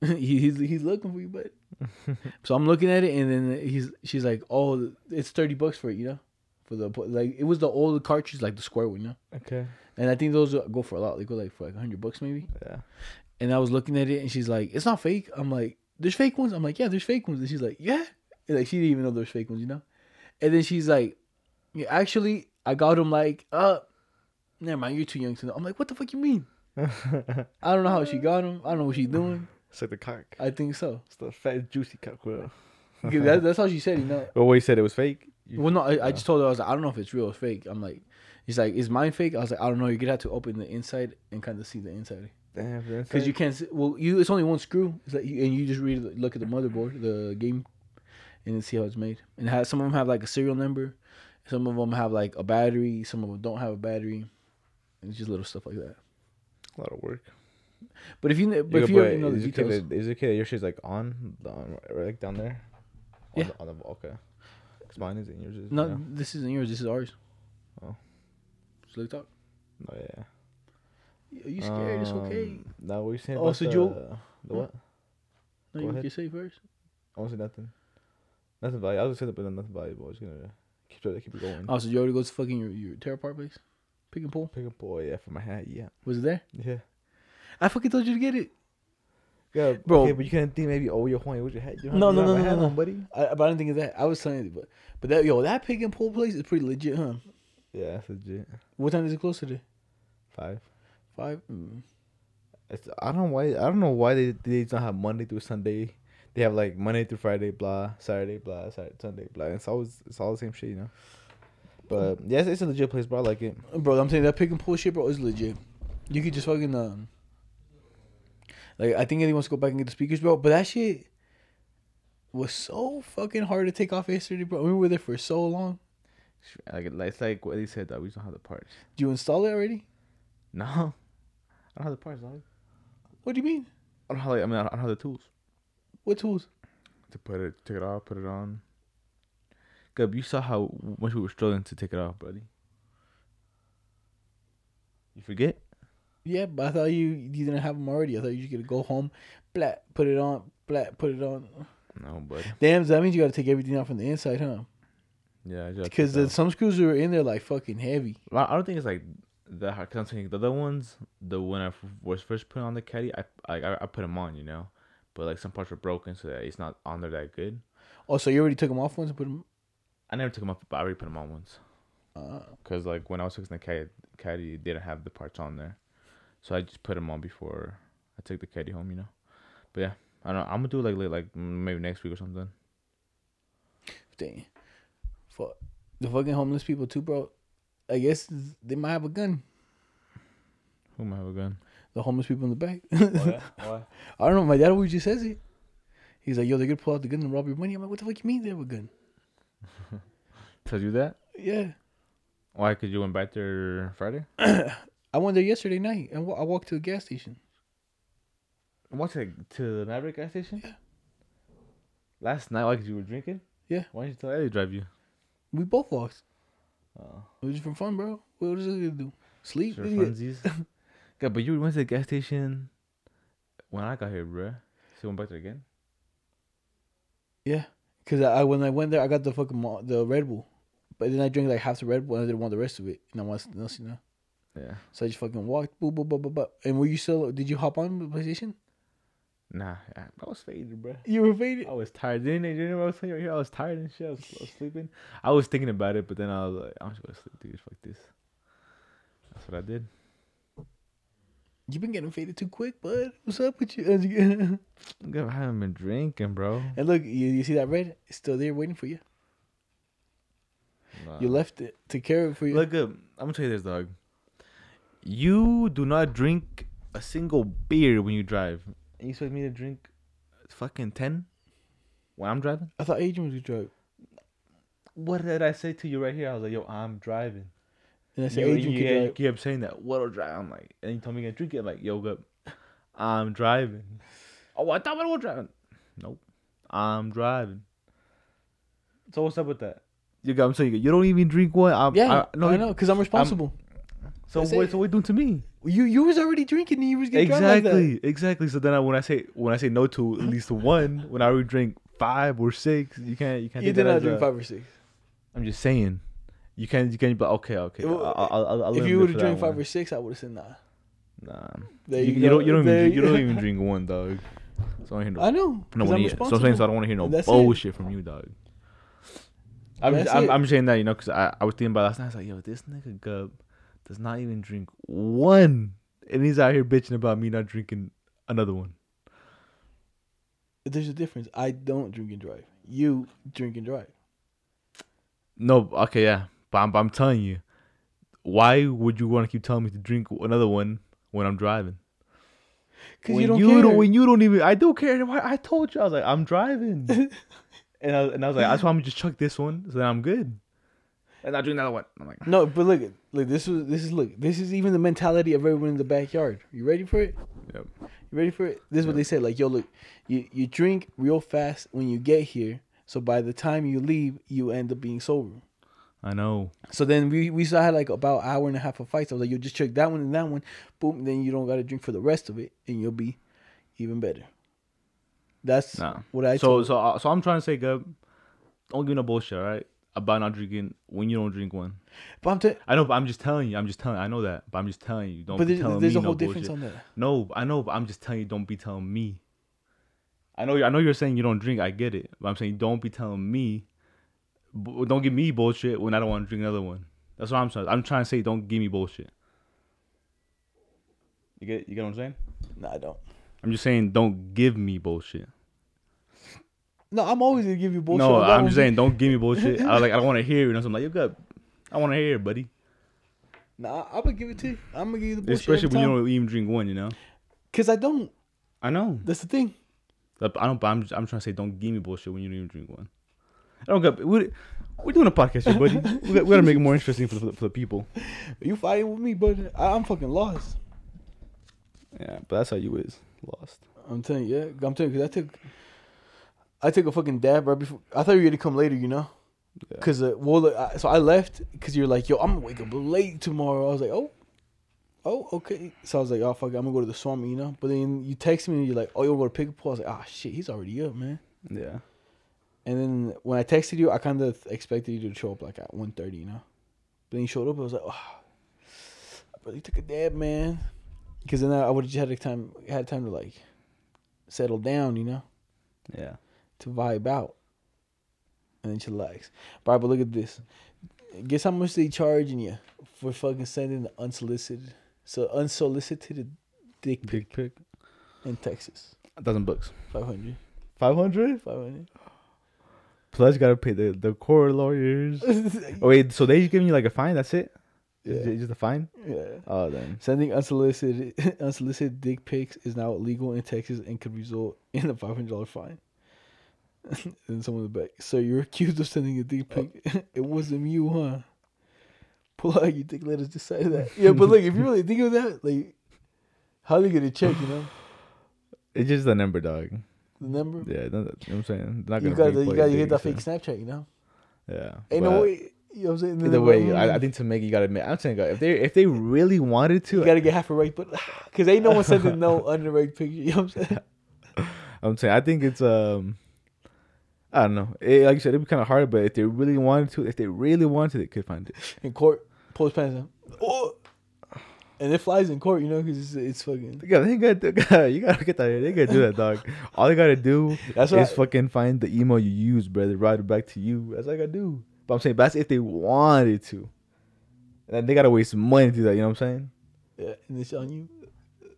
Speaker 2: he's he's looking for you, but so I'm looking at it, and then he's she's like, "Oh, it's thirty bucks for it, you know, for the like it was the old cartridge, like the square one, you know."
Speaker 1: Okay.
Speaker 2: And I think those go for a lot. They go like for like hundred bucks maybe.
Speaker 1: Yeah.
Speaker 2: And I was looking at it, and she's like, "It's not fake." I'm like, "There's fake ones." I'm like, "Yeah, there's fake ones." And she's like, "Yeah," and like she didn't even know there's fake ones, you know. And then she's like, yeah, "Actually, I got them like, uh, never mind, you're too young to know." I'm like, "What the fuck you mean?" I don't know how she got them. I don't know what she's doing.
Speaker 1: It's like the cock.
Speaker 2: I think so.
Speaker 1: It's the fat juicy cock. Well,
Speaker 2: that, that's how she said. You know.
Speaker 1: well, what you said it was fake. You,
Speaker 2: Well, no, I, I just told her I was like, I don't know if it's real or fake. I'm like, he's like, is mine fake? I was like, I don't know. You're gonna have to open the inside and kind of see the inside
Speaker 1: damn,
Speaker 2: because you can't. See, well, you it's only one screw. It's like, you, and you just read look at the motherboard, the game, and then see how it's made. And has some of them have like a serial number, some of them have like a battery, some of them don't have a battery. It's just little stuff like that.
Speaker 1: a lot of work.
Speaker 2: But if you kn- but
Speaker 1: You
Speaker 2: if you already know the
Speaker 1: is it okay
Speaker 2: details,
Speaker 1: that- Is it okay that your shit's like on, on right, like down there? On
Speaker 2: Yeah.
Speaker 1: The, on the, okay. Cause mine isn't. Yours is.
Speaker 2: no,
Speaker 1: No.
Speaker 2: this isn't yours. This is ours.
Speaker 1: Oh.
Speaker 2: Just let talk.
Speaker 1: Oh yeah.
Speaker 2: Are you scared? it's okay.
Speaker 1: Um, No, what you saying
Speaker 2: Oh,
Speaker 1: about
Speaker 2: so
Speaker 1: the,
Speaker 2: Joe-
Speaker 1: the what?
Speaker 2: No,
Speaker 1: go
Speaker 2: you
Speaker 1: ahead.
Speaker 2: can say first.
Speaker 1: I won't say nothing. Nothing valuable. I was gonna say that, but then nothing valuable. I was gonna keep it, keep it going.
Speaker 2: Oh, so you already go to fucking your your tear apart place, pick and pull.
Speaker 1: Pick a boy, yeah, for my hat, yeah,
Speaker 2: Was it there?
Speaker 1: yeah.
Speaker 2: I fucking told you to get it.
Speaker 1: Yeah,
Speaker 2: Bro.
Speaker 1: Okay, but you can't think maybe, oh, you're horny with your hat. You don't
Speaker 2: No, no, no, no, no.
Speaker 1: on, buddy.
Speaker 2: I, but I didn't think of that. I was telling you, but but that yo that pick and pull place is pretty legit, huh?
Speaker 1: Yeah, that's legit.
Speaker 2: What time is it close today?
Speaker 1: Five.
Speaker 2: Five. Mm.
Speaker 1: It's, I don't know why. I don't know why they they don't have Monday through Sunday. They have like Monday through Friday, blah, Saturday, blah, Saturday, Sunday, blah. It's always it's all the same shit, you know. But yeah, it's, it's a legit place, bro. I like it.
Speaker 2: Bro, I'm saying that pick and pull shit, bro, is legit. You could just fucking um. Like I think he wants to go back and get the speakers, bro. But that shit was so fucking hard to take off yesterday, bro. We were there for so long.
Speaker 1: Like it's like what they said that we don't have the parts.
Speaker 2: Do you install it already?
Speaker 1: No, I don't have the parts, dog.
Speaker 2: What do you mean?
Speaker 1: I don't have. Like, I mean, I don't have the tools
Speaker 2: What tools?
Speaker 1: to put it, take it off, put it on. Gub, you saw how much we were struggling to take it off, buddy. You forget?
Speaker 2: Yeah, but I thought you you didn't have them already. I thought you just gonna go home, blat, put it on, blat, put it on.
Speaker 1: No, buddy.
Speaker 2: Damn, so that means you gotta take everything out from the inside, huh?
Speaker 1: Yeah,
Speaker 2: Because some screws are in there like fucking heavy.
Speaker 1: Well, I don't think it's like that hard. Cause I'm saying the other ones, the when I was first putting on the caddy, I I I put them on, you know, but like some parts were broken, so that it's not on there that good.
Speaker 2: Oh, so you already took them off once and put them.
Speaker 1: I never took them off, but I already put them on once.
Speaker 2: Uh,
Speaker 1: Cause like when I was fixing the caddy, caddy didn't have the parts on there, so I just put them on before I took the caddy home, you know. But yeah, I don't. know. I'm gonna do like like, like maybe next week or something.
Speaker 2: dang. Fuck. The fucking homeless people too, bro. I guess they might have a gun.
Speaker 1: Who might have a gun?
Speaker 2: The homeless people in the back.
Speaker 1: Why? Why?
Speaker 2: I don't know. My dad always just says it. He's like, "Yo, they're gonna pull out the gun and rob your money." I'm like, "What the fuck you mean they have a gun?"
Speaker 1: Tells you that?
Speaker 2: Yeah,
Speaker 1: Why? Cause you went back there Friday.
Speaker 2: I went there yesterday night and I walked to the gas station.
Speaker 1: What's it to the Maverick gas station?
Speaker 2: Yeah.
Speaker 1: Last night, like you were drinking.
Speaker 2: Yeah.
Speaker 1: Why didn't you tell Eddie to drive you?
Speaker 2: We both walked.
Speaker 1: Oh,
Speaker 2: It was just for fun, bro. What was it gonna do? Sleep?
Speaker 1: sure, funsies. yeah, but you went to the gas station when I got here, bro. So you went back there again?
Speaker 2: Yeah, cause I, when I went there, I got the fucking the Red Bull, but then I drank like half the Red Bull and I didn't want the rest of it, and I wanted something else, you know.
Speaker 1: Yeah.
Speaker 2: So I just fucking walked, boop, boop, boop, boop, boop. And were you still? Did you hop on the PlayStation?
Speaker 1: Nah, I, I was faded, bro.
Speaker 2: You were faded.
Speaker 1: I was tired. Didn't they? Didn't I was telling right here? I was tired and shit. I was, I was sleeping. I was thinking about it, but then I was like, I'm just gonna sleep, dude. Fuck this. That's what I did.
Speaker 2: You've been getting faded too quick, bud. What's up with you?
Speaker 1: I haven't been drinking, bro.
Speaker 2: and look, you, you see that red? It's still there waiting for you. You left it to care for you.
Speaker 1: Look up. I'm gonna tell you this, dog. You do not drink a single beer when you drive. And you expect me to drink fucking ten when I'm driving?
Speaker 2: I thought Adrian was gonna drive,
Speaker 1: What did I say to you right here? I was like, yo, I'm driving.
Speaker 2: and I said
Speaker 1: You,
Speaker 2: Adrian
Speaker 1: you,
Speaker 2: could
Speaker 1: you
Speaker 2: drive.
Speaker 1: kept saying that. What'll drive? I'm like, and you told me you gonna drink it. I'm like, yo, up. I'm driving. Oh, I thought I was driving. Nope. I'm driving. So what's up with that? You got. I'm saying you don't even drink one. I'm,
Speaker 2: Yeah,
Speaker 1: I, no,
Speaker 2: I know, cause I'm responsible.
Speaker 1: So
Speaker 2: That's
Speaker 1: what?
Speaker 2: it.
Speaker 1: So what you doing to me?
Speaker 2: you you was already drinking, and you was gonna drive like.
Speaker 1: Exactly, exactly. So then I, when I say when I say no to at least one, when I already drink five or six, you can't you can't.
Speaker 2: You did not drink
Speaker 1: a-
Speaker 2: five or six.
Speaker 1: I'm just saying, you can't you can't be like okay okay.
Speaker 2: Well,
Speaker 1: I'll, I'll, I'll,
Speaker 2: if you would have drank five
Speaker 1: one.
Speaker 2: or six, I would have said nah.
Speaker 1: Nah,
Speaker 2: There
Speaker 1: you,
Speaker 2: you
Speaker 1: you don't you don't
Speaker 2: There
Speaker 1: even you don't even drink one dog. So I no.
Speaker 2: I know.
Speaker 1: I don't
Speaker 2: 'cause
Speaker 1: wanna
Speaker 2: I'm
Speaker 1: hear, so I'm saying so I don't want to hear no
Speaker 2: That's it.
Speaker 1: bullshit from you, dog. I'm just, I'm. I'm saying that you know because I, I was thinking about last night. I was like, yo, this nigga Gub does not even drink one, and he's out here bitching about me not drinking another one.
Speaker 2: There's a difference. I don't drink and drive. You drink and drive.
Speaker 1: No, okay, yeah, but I'm, I'm telling you, why would you want to keep telling me to drink another one when I'm driving?
Speaker 2: Because
Speaker 1: when
Speaker 2: you don't care.
Speaker 1: don't, when you don't even, I don't care. I told you, I was like, I'm driving, and I, and I was like, that's why I'm just chuck this one, so then I'm good, and I drink another one. I'm like,
Speaker 2: no, but look, look. This is this is look. This is even the mentality of everyone in the backyard. You ready for it?
Speaker 1: Yep.
Speaker 2: You ready for it? This is what they said. Like, yo, look, you you drink real fast when you get here. So by the time you leave, you end up being sober.
Speaker 1: I know.
Speaker 2: So then we we still had like about hour and a half of fights. I was like, you just check that one and that one, boom. Then you don't got to drink for the rest of it, and you'll be even better. That's
Speaker 1: Nah.
Speaker 2: what I
Speaker 1: so so uh, so I'm trying to say, Gub, don't give no bullshit, all right? About not drinking when you don't drink one.
Speaker 2: but I'm t-
Speaker 1: I know, but I'm just telling you. I'm just telling. I know that, but I'm just telling you. Don't
Speaker 2: but
Speaker 1: be
Speaker 2: there-
Speaker 1: telling
Speaker 2: there's
Speaker 1: me
Speaker 2: a whole
Speaker 1: no
Speaker 2: difference
Speaker 1: bullshit.
Speaker 2: on that.
Speaker 1: No, I know, but I'm just telling you. Don't be telling me. I know. I know you're saying you don't drink. I get it, but I'm saying don't be telling me. Don't give me bullshit when I don't want to drink another one. That's what I'm saying. I'm trying to say don't give me bullshit. You get you get what I'm saying?
Speaker 2: No, I don't.
Speaker 1: I'm just saying don't give me bullshit.
Speaker 2: No, I'm always gonna give you bullshit.
Speaker 1: no, I'm just saying don't give me bullshit. I like I don't want to hear it. You know, so I'm like you got. I want to hear it, buddy.
Speaker 2: Nah, I'm gonna give it to you. I'm gonna give you the bullshit.
Speaker 1: Especially when you don't even drink one. You know.
Speaker 2: Cause I don't.
Speaker 1: I know.
Speaker 2: That's the thing.
Speaker 1: I don't. I'm. I'm trying to say, don't give me bullshit when you don't even drink one. I don't get. We, we're doing a podcast here, buddy. we, got, we gotta make it more interesting for the, for the people.
Speaker 2: You fighting with me, but I, I'm fucking lost.
Speaker 1: Yeah, but that's how you is lost.
Speaker 2: I'm telling you, yeah. I'm telling you, cause I took, I took a fucking dab right before. I thought you were gonna come later, you know.
Speaker 1: Yeah.
Speaker 2: Cause uh, well, uh, so I left because you're like, yo, I'm gonna wake up late tomorrow. I was like, oh, oh, okay. So I was like, oh fuck, it, I'm gonna go to the swamp, you know. But then you text me and you're like, oh, you wanna go to pick up? I was like, ah, shit, he's already up, man.
Speaker 1: Yeah.
Speaker 2: And then when I texted you, I kind of expected you to show up like at 1.30, you know. But then you showed up. I was like, oh, I really took a dab, man. Because then I would have just had time, had time to like settle down, you know,
Speaker 1: Yeah.
Speaker 2: To vibe out, and then chillax. But, but look at this. Guess how much they charging you for fucking sending the unsolicited, so unsolicited dick pic
Speaker 1: Big pick.
Speaker 2: in Texas?
Speaker 1: A dozen bucks.
Speaker 2: 500.
Speaker 1: Five hundred.
Speaker 2: 500.
Speaker 1: Plus, you gotta pay the the court lawyers. oh wait, so they just giving you like a fine? That's it?
Speaker 2: Yeah.
Speaker 1: it just a fine?
Speaker 2: yeah.
Speaker 1: Oh then.
Speaker 2: Sending unsolicited unsolicited dick pics is now illegal in Texas and could result in a five hundred dollar fine. And someone in the back. So you're accused of sending a dick pic. it wasn't you, huh? Pull out your dick. Let us decide that. Yeah, but like if you really think of that, like, how they gonna check? You know
Speaker 1: It's just a number, dog.
Speaker 2: the number.
Speaker 1: Yeah, no, you know what I'm saying. They're not
Speaker 2: you
Speaker 1: gonna
Speaker 2: gotta you gotta hit that fake Snapchat. You know,
Speaker 1: Yeah.
Speaker 2: ain't no way. You know what I'm saying?
Speaker 1: Either way, I, I think to make it, you gotta admit. I'm saying, if they if they really wanted to,
Speaker 2: you gotta get half a right, but because ain't no one sending no underrated picture. You know what I'm saying?
Speaker 1: I'm saying I think it's um, I don't know. It, like you said, it'd be kind of hard, but if they really wanted to, if they really wanted, to, they could find it.
Speaker 2: in court, pull his pants down. Oh. And it flies in court, you know, because it's, it's fucking.
Speaker 1: Yeah, they gotta, you gotta get that. They gotta do that, dog. All they gotta do
Speaker 2: That's
Speaker 1: is
Speaker 2: I-
Speaker 1: fucking find the email you use, brother. Write it back to you. That's all I gotta do. But I'm saying that's if they wanted to. And then they gotta waste money to do that. You know what I'm saying?
Speaker 2: Yeah, and it's on you.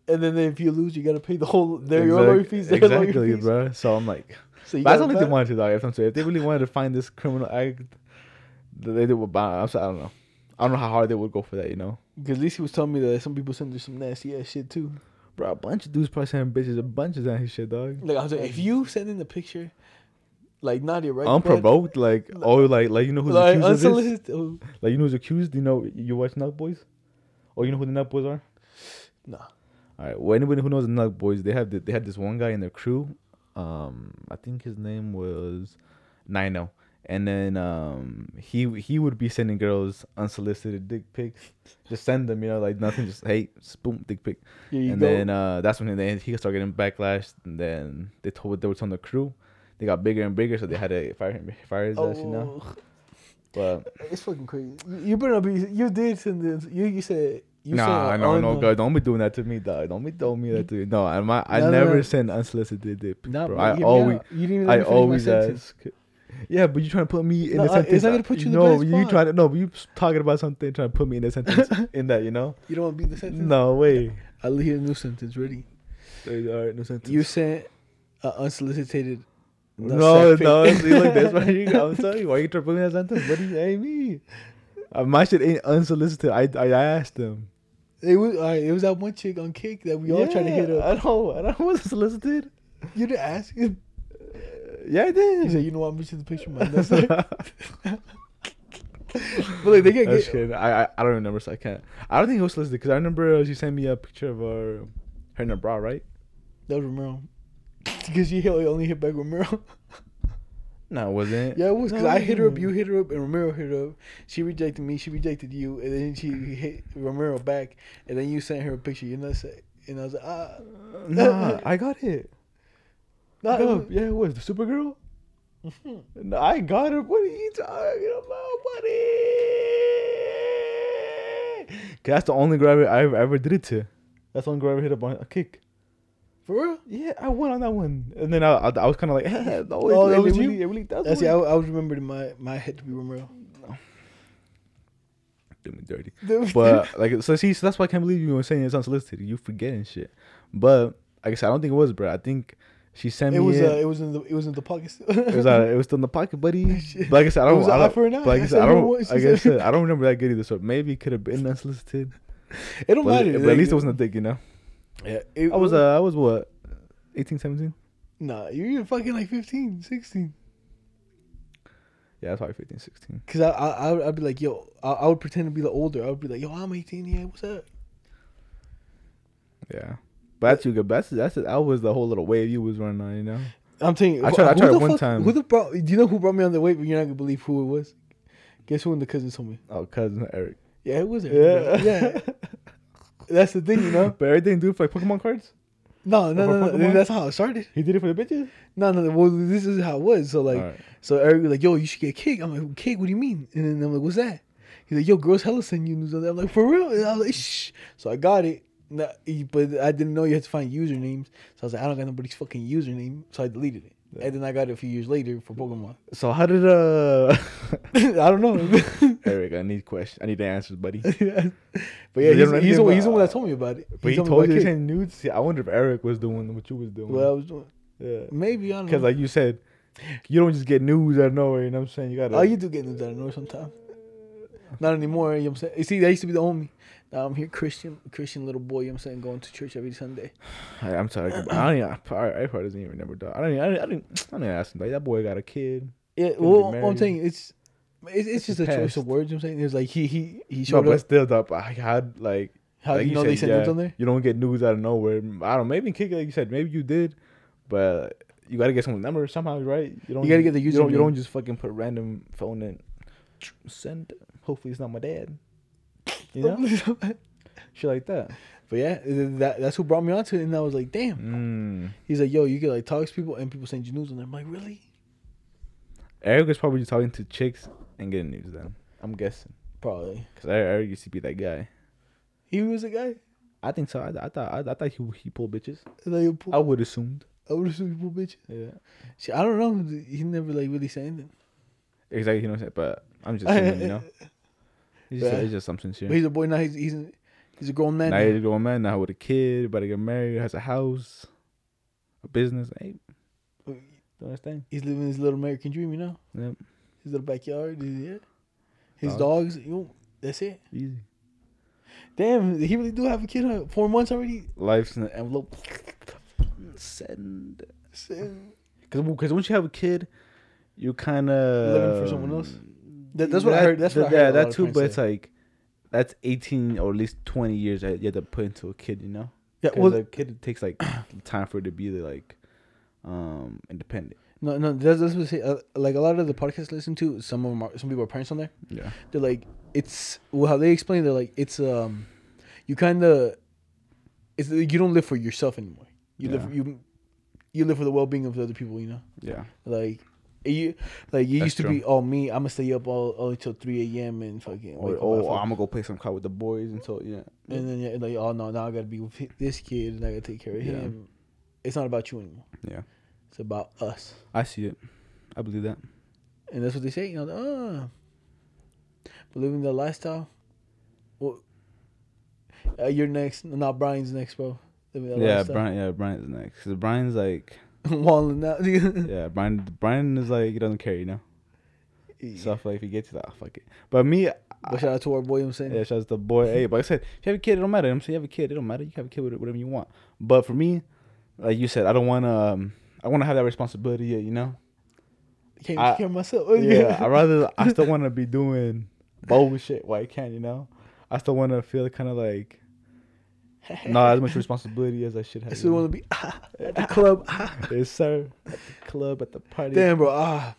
Speaker 2: And then if you lose, you gotta pay the whole their your lawyer fees. Their lawyer
Speaker 1: exactly,
Speaker 2: fees.
Speaker 1: bro. So I'm like,
Speaker 2: So you
Speaker 1: but I don't think they wanted to, dog. If I'm saying if they really wanted to find this criminal act, they did. I'm sorry, I don't know. I don't know how hard they would go for that. You know,
Speaker 2: Because at least he was telling me that some people send her some nasty ass shit too.
Speaker 1: bro. A bunch of dudes probably sending bitches a bunch of that shit, dog.
Speaker 2: Like I was like, if you send in the picture, like Nadia, right?
Speaker 1: Unprovoked, like oh, like like you know who's
Speaker 2: like
Speaker 1: accused of this? Like you know who's accused? You know you watch Nut Boys? Oh, you know who the Nut Boys are?
Speaker 2: nah.
Speaker 1: All right. Well, anybody who knows the Nut Boys, they have the, they had this one guy in their crew. Um, I think his name was Nino, and then um he he would be sending girls unsolicited dick pics. Just send them, you know, like nothing. Just hey, boom, dick pic. And
Speaker 2: go.
Speaker 1: then uh that's when he, then he started getting backlash. And then they told they were telling the crew. They got bigger and bigger, so they had to fire him, fire his ass, you know.
Speaker 2: oh,
Speaker 1: But
Speaker 2: it's fucking crazy. You, you better be. You did send this. You you said. You
Speaker 1: nah,
Speaker 2: said,
Speaker 1: no, no, God, don't be doing that to me, dog. Don't be throwing me that to you. No, I, my, I
Speaker 2: No, no,
Speaker 1: never
Speaker 2: no.
Speaker 1: send unsolicited dick,
Speaker 2: Nah,
Speaker 1: bro. I always.
Speaker 2: You didn't even
Speaker 1: I always ask. Yeah, but you trying to put me in
Speaker 2: No,
Speaker 1: the
Speaker 2: I- it's
Speaker 1: sentence.
Speaker 2: not gonna put you in the
Speaker 1: no,
Speaker 2: bad
Speaker 1: you trying to no, but you talking about something trying to put me in the sentence in that, you know?
Speaker 2: You don't want to be the sentence.
Speaker 1: No way.
Speaker 2: I'll hear a new sentence. Ready?
Speaker 1: All right, no sentence.
Speaker 2: You sent uh, unsolicited.
Speaker 1: No,
Speaker 2: sack
Speaker 1: no, see, look, that's why you. I'm you, why you trying to put me in that sentence, buddy? Ain't me. Uh, Uh, my shit ain't unsolicited. I I asked them.
Speaker 2: It was right, it was that one chick on Kik that we all tried to hit
Speaker 1: Yeah,
Speaker 2: up.
Speaker 1: I don't know. I don't wasn't solicited.
Speaker 2: You didn't ask him.
Speaker 1: Uh, yeah, I did.
Speaker 2: He said, "You know what? I'm missing the picture, man." That's like, but like they get,
Speaker 1: That's
Speaker 2: get
Speaker 1: kidding. I, I I don't remember, so I can't. I don't think it was solicited because I remember uh, she sent me a picture of her, her in her bra, right?
Speaker 2: that was Romero because you only hit back Romero.
Speaker 1: No, it wasn't.
Speaker 2: Yeah, it was because I hit her up, you hit her up, and Romero hit her up. She rejected me, she rejected you, and then she hit Romero back, and then you sent her a picture. You know, and I was like, ah,
Speaker 1: Nah, I got it.
Speaker 2: nah,
Speaker 1: No,
Speaker 2: it
Speaker 1: yeah, it was the Supergirl.
Speaker 2: Mhm.
Speaker 1: No, I got her. What are you talking about, buddy? 'Cause that's the only girl I ever, I ever did it to. That's the only girl I ever hit up on a Kik.
Speaker 2: For real.
Speaker 1: Yeah, I won on that one, and then I, I, I was kind of like, eh, no, it,
Speaker 2: Oh, that
Speaker 1: it
Speaker 2: was
Speaker 1: really,
Speaker 2: you?
Speaker 1: it really does.
Speaker 2: That's yeah. I,
Speaker 1: win.
Speaker 2: I was remembered in my my head to be real.
Speaker 1: do me dirty. But like, so see, so that's why I can't believe you were saying it's unsolicited. You forgetting shit. But like I said, I don't think it was, bro. I think she sent
Speaker 2: it
Speaker 1: me.
Speaker 2: was
Speaker 1: it.
Speaker 2: uh, it was in the it was in the pocket.
Speaker 1: It was uh, it was still in the pocket, buddy. But like I said, I don't. I don't
Speaker 2: for an
Speaker 1: like I
Speaker 2: I
Speaker 1: said,
Speaker 2: said
Speaker 1: I don't. Like I
Speaker 2: said-
Speaker 1: said, I don't remember that good either. So maybe it could have been unsolicited.
Speaker 2: it don't
Speaker 1: But,
Speaker 2: matter.
Speaker 1: but at least it wasn't a dick, you know.
Speaker 2: Yeah, it
Speaker 1: I was uh, I was what, 18, 17?
Speaker 2: nah. You're fucking like 15, 16.
Speaker 1: Yeah, that's probably 15, 16.
Speaker 2: Cause I I I'd be like, yo, I, I would pretend to be the older. I would be like, yo, I'm 18. Yeah, what's up?
Speaker 1: Yeah, but that's you good. That's that's that was the whole little wave you was running on, you know.
Speaker 2: I'm telling you,
Speaker 1: I tried- I tried one
Speaker 2: fuck-
Speaker 1: time.
Speaker 2: Who the brought? Do you know who brought me on the wave? But you're not gonna believe who it was. Guess who in the cousins told me?
Speaker 1: Oh, cousin Eric.
Speaker 2: Yeah, it was.
Speaker 1: Yeah,
Speaker 2: Yeah, yeah. That's the thing, you know.
Speaker 1: But everything do for like Pokemon cards.
Speaker 2: No, no, no, no. That's how it started.
Speaker 1: He did it for the bitches.
Speaker 2: No, no. Well, this is how it was. So like,
Speaker 1: Alright.
Speaker 2: so Eric was like, yo, you should get cake. I'm like, cake? What do you mean? And then I'm like, what's that? He's like, yo, girls hella send you news on that. I'm like, for real? And I was like, shh. So I got it. But I didn't know you had to find usernames. So I was like, I don't got nobody's fucking username. So I deleted it.
Speaker 1: Yeah.
Speaker 2: And then I got it a few years later for Pokemon.
Speaker 1: So how did uh
Speaker 2: I don't know.
Speaker 1: Eric? I need questions. I need the answers, buddy.
Speaker 2: but yeah, he's, he's, the,
Speaker 1: anything
Speaker 2: he's the one that told me about it.
Speaker 1: But he
Speaker 2: told me
Speaker 1: told you to send nudes. See, I wonder if Eric was doing what you was doing.
Speaker 2: What I was doing.
Speaker 1: yeah.
Speaker 2: Maybe I don't know.
Speaker 1: Because like you said, you don't just get news out of nowhere. You know what I'm saying? You gotta.
Speaker 2: oh, you do get news out of nowhere sometimes. Not anymore. You know what I'm saying? You see, that used to be the homie. Now I'm here, Christian, Christian little boy. You know what I'm saying, going to church every Sunday.
Speaker 1: I, I'm sorry. I don't even. I, I probably doesn't even remember. Dog. I don't. Even, I didn't. I didn't. I didn't ask him. Like that boy got a kid.
Speaker 2: Yeah, well, I'm saying it's it's, it's just a choice of words. You know what I'm saying it's like he he he
Speaker 1: No,
Speaker 2: showed
Speaker 1: but
Speaker 2: up.
Speaker 1: still, dog. I had like.
Speaker 2: How
Speaker 1: like
Speaker 2: you know they
Speaker 1: said,
Speaker 2: sent news on there?
Speaker 1: You don't get news out of nowhere. I don't. Maybe Kik, like you said, maybe you did, but you gotta get someone's number somehow, right? You don't.
Speaker 2: You gotta get the
Speaker 1: You don't, you don't just fucking put random phone in. Send. Hopefully, it's not my dad. You know, shit like that.
Speaker 2: but yeah, that that's who brought me onto it, and I was like, damn.
Speaker 1: Mm.
Speaker 2: He's like, yo, you get like talks to people, and people send you news, and I'm like, really?
Speaker 1: Eric was probably just talking to chicks and getting news. Then I'm guessing.
Speaker 2: Probably.
Speaker 1: Cause Eric, used to be that guy.
Speaker 2: He was a guy.
Speaker 1: I think so. I, I thought I, I thought he he pulled bitches.
Speaker 2: He pull-
Speaker 1: I would assumed.
Speaker 2: I would assume people bitch.
Speaker 1: Yeah.
Speaker 2: See, I don't know. He never like really said anything.
Speaker 1: Exactly. You know what I'm saying? But I'm just assuming. You know. It's just,
Speaker 2: Yeah.
Speaker 1: it's just some sincere.
Speaker 2: But he's a boy now. He's he's a, he's a grown man.
Speaker 1: now
Speaker 2: now.
Speaker 1: he's a grown man now with a kid, about to get married, has a house, a business. Hey, do understand?
Speaker 2: He's living his little American dream, you know.
Speaker 1: Yep.
Speaker 2: His little backyard. his- Yeah. His
Speaker 1: Dogs.
Speaker 2: dogs. You know, that's it.
Speaker 1: Easy.
Speaker 2: Damn, he really do have a kid. Huh? Four months already.
Speaker 1: Life's in an envelope. Send.
Speaker 2: Send.
Speaker 1: Because because once you have a kid, you kind of
Speaker 2: Living for someone else? That- that's what I heard- that's what I heard
Speaker 1: yeah, that too. But it's
Speaker 2: say.
Speaker 1: like that's eighteen or at least twenty years that you have to put into a kid. You know,
Speaker 2: Yeah. Well,
Speaker 1: a kid it takes like time for it to be like um independent.
Speaker 2: no, no. That's, that's what I say. Uh, like a lot of the podcasts I listen to, some of them are some people are parents on there.
Speaker 1: Yeah.
Speaker 2: They're like, it's well, how they explain. They're like, it's um, you kind of, it's you don't live for yourself anymore. You live
Speaker 1: Yeah.
Speaker 2: you, you live for the well being of the other people. You know.
Speaker 1: Yeah.
Speaker 2: Like you, like you
Speaker 1: That's
Speaker 2: used to
Speaker 1: true.
Speaker 2: be. Oh me, I'm gonna stay up all, all until three a.m. and fucking.
Speaker 1: Or, oh. I'm gonna go play some card with the boys until yeah.
Speaker 2: And then yeah, like oh no, now I gotta be with this kid and I gotta take care of
Speaker 1: Yeah.
Speaker 2: him. It's not about you anymore.
Speaker 1: Yeah.
Speaker 2: It's about us,
Speaker 1: I see it. I believe that.
Speaker 2: and that's what they say. You know, ah, but living the lifestyle. Well, uh, you're next, not Brian's next, bro.
Speaker 1: Yeah,
Speaker 2: lifestyle.
Speaker 1: Brian. Yeah, Brian's next. 'Cause Brian's like,
Speaker 2: Walling out.
Speaker 1: Yeah, Brian. Brian is like he doesn't care, you know. So I feel like if he gets it, ah, fuck it. But me,
Speaker 2: But shout out to our boy. You know I'm saying.
Speaker 1: Yeah, shout out to the boy. Hey, but like I said, if you have a kid, it don't matter. I'm saying you have a kid, it don't matter. You can have a kid with whatever you want. But for me, like you said, I don't want to. Um, I want to have that responsibility. Yet, you know.
Speaker 2: Can't
Speaker 1: I-
Speaker 2: take care of myself.
Speaker 1: Yeah, I rather. I still want to be doing bullshit while I can. You know. I still want to feel kind of like not as much responsibility as I should have.
Speaker 2: I still want to be at the club.
Speaker 1: Yes, sir. At the club, at the party.
Speaker 2: Damn, bro. Ah,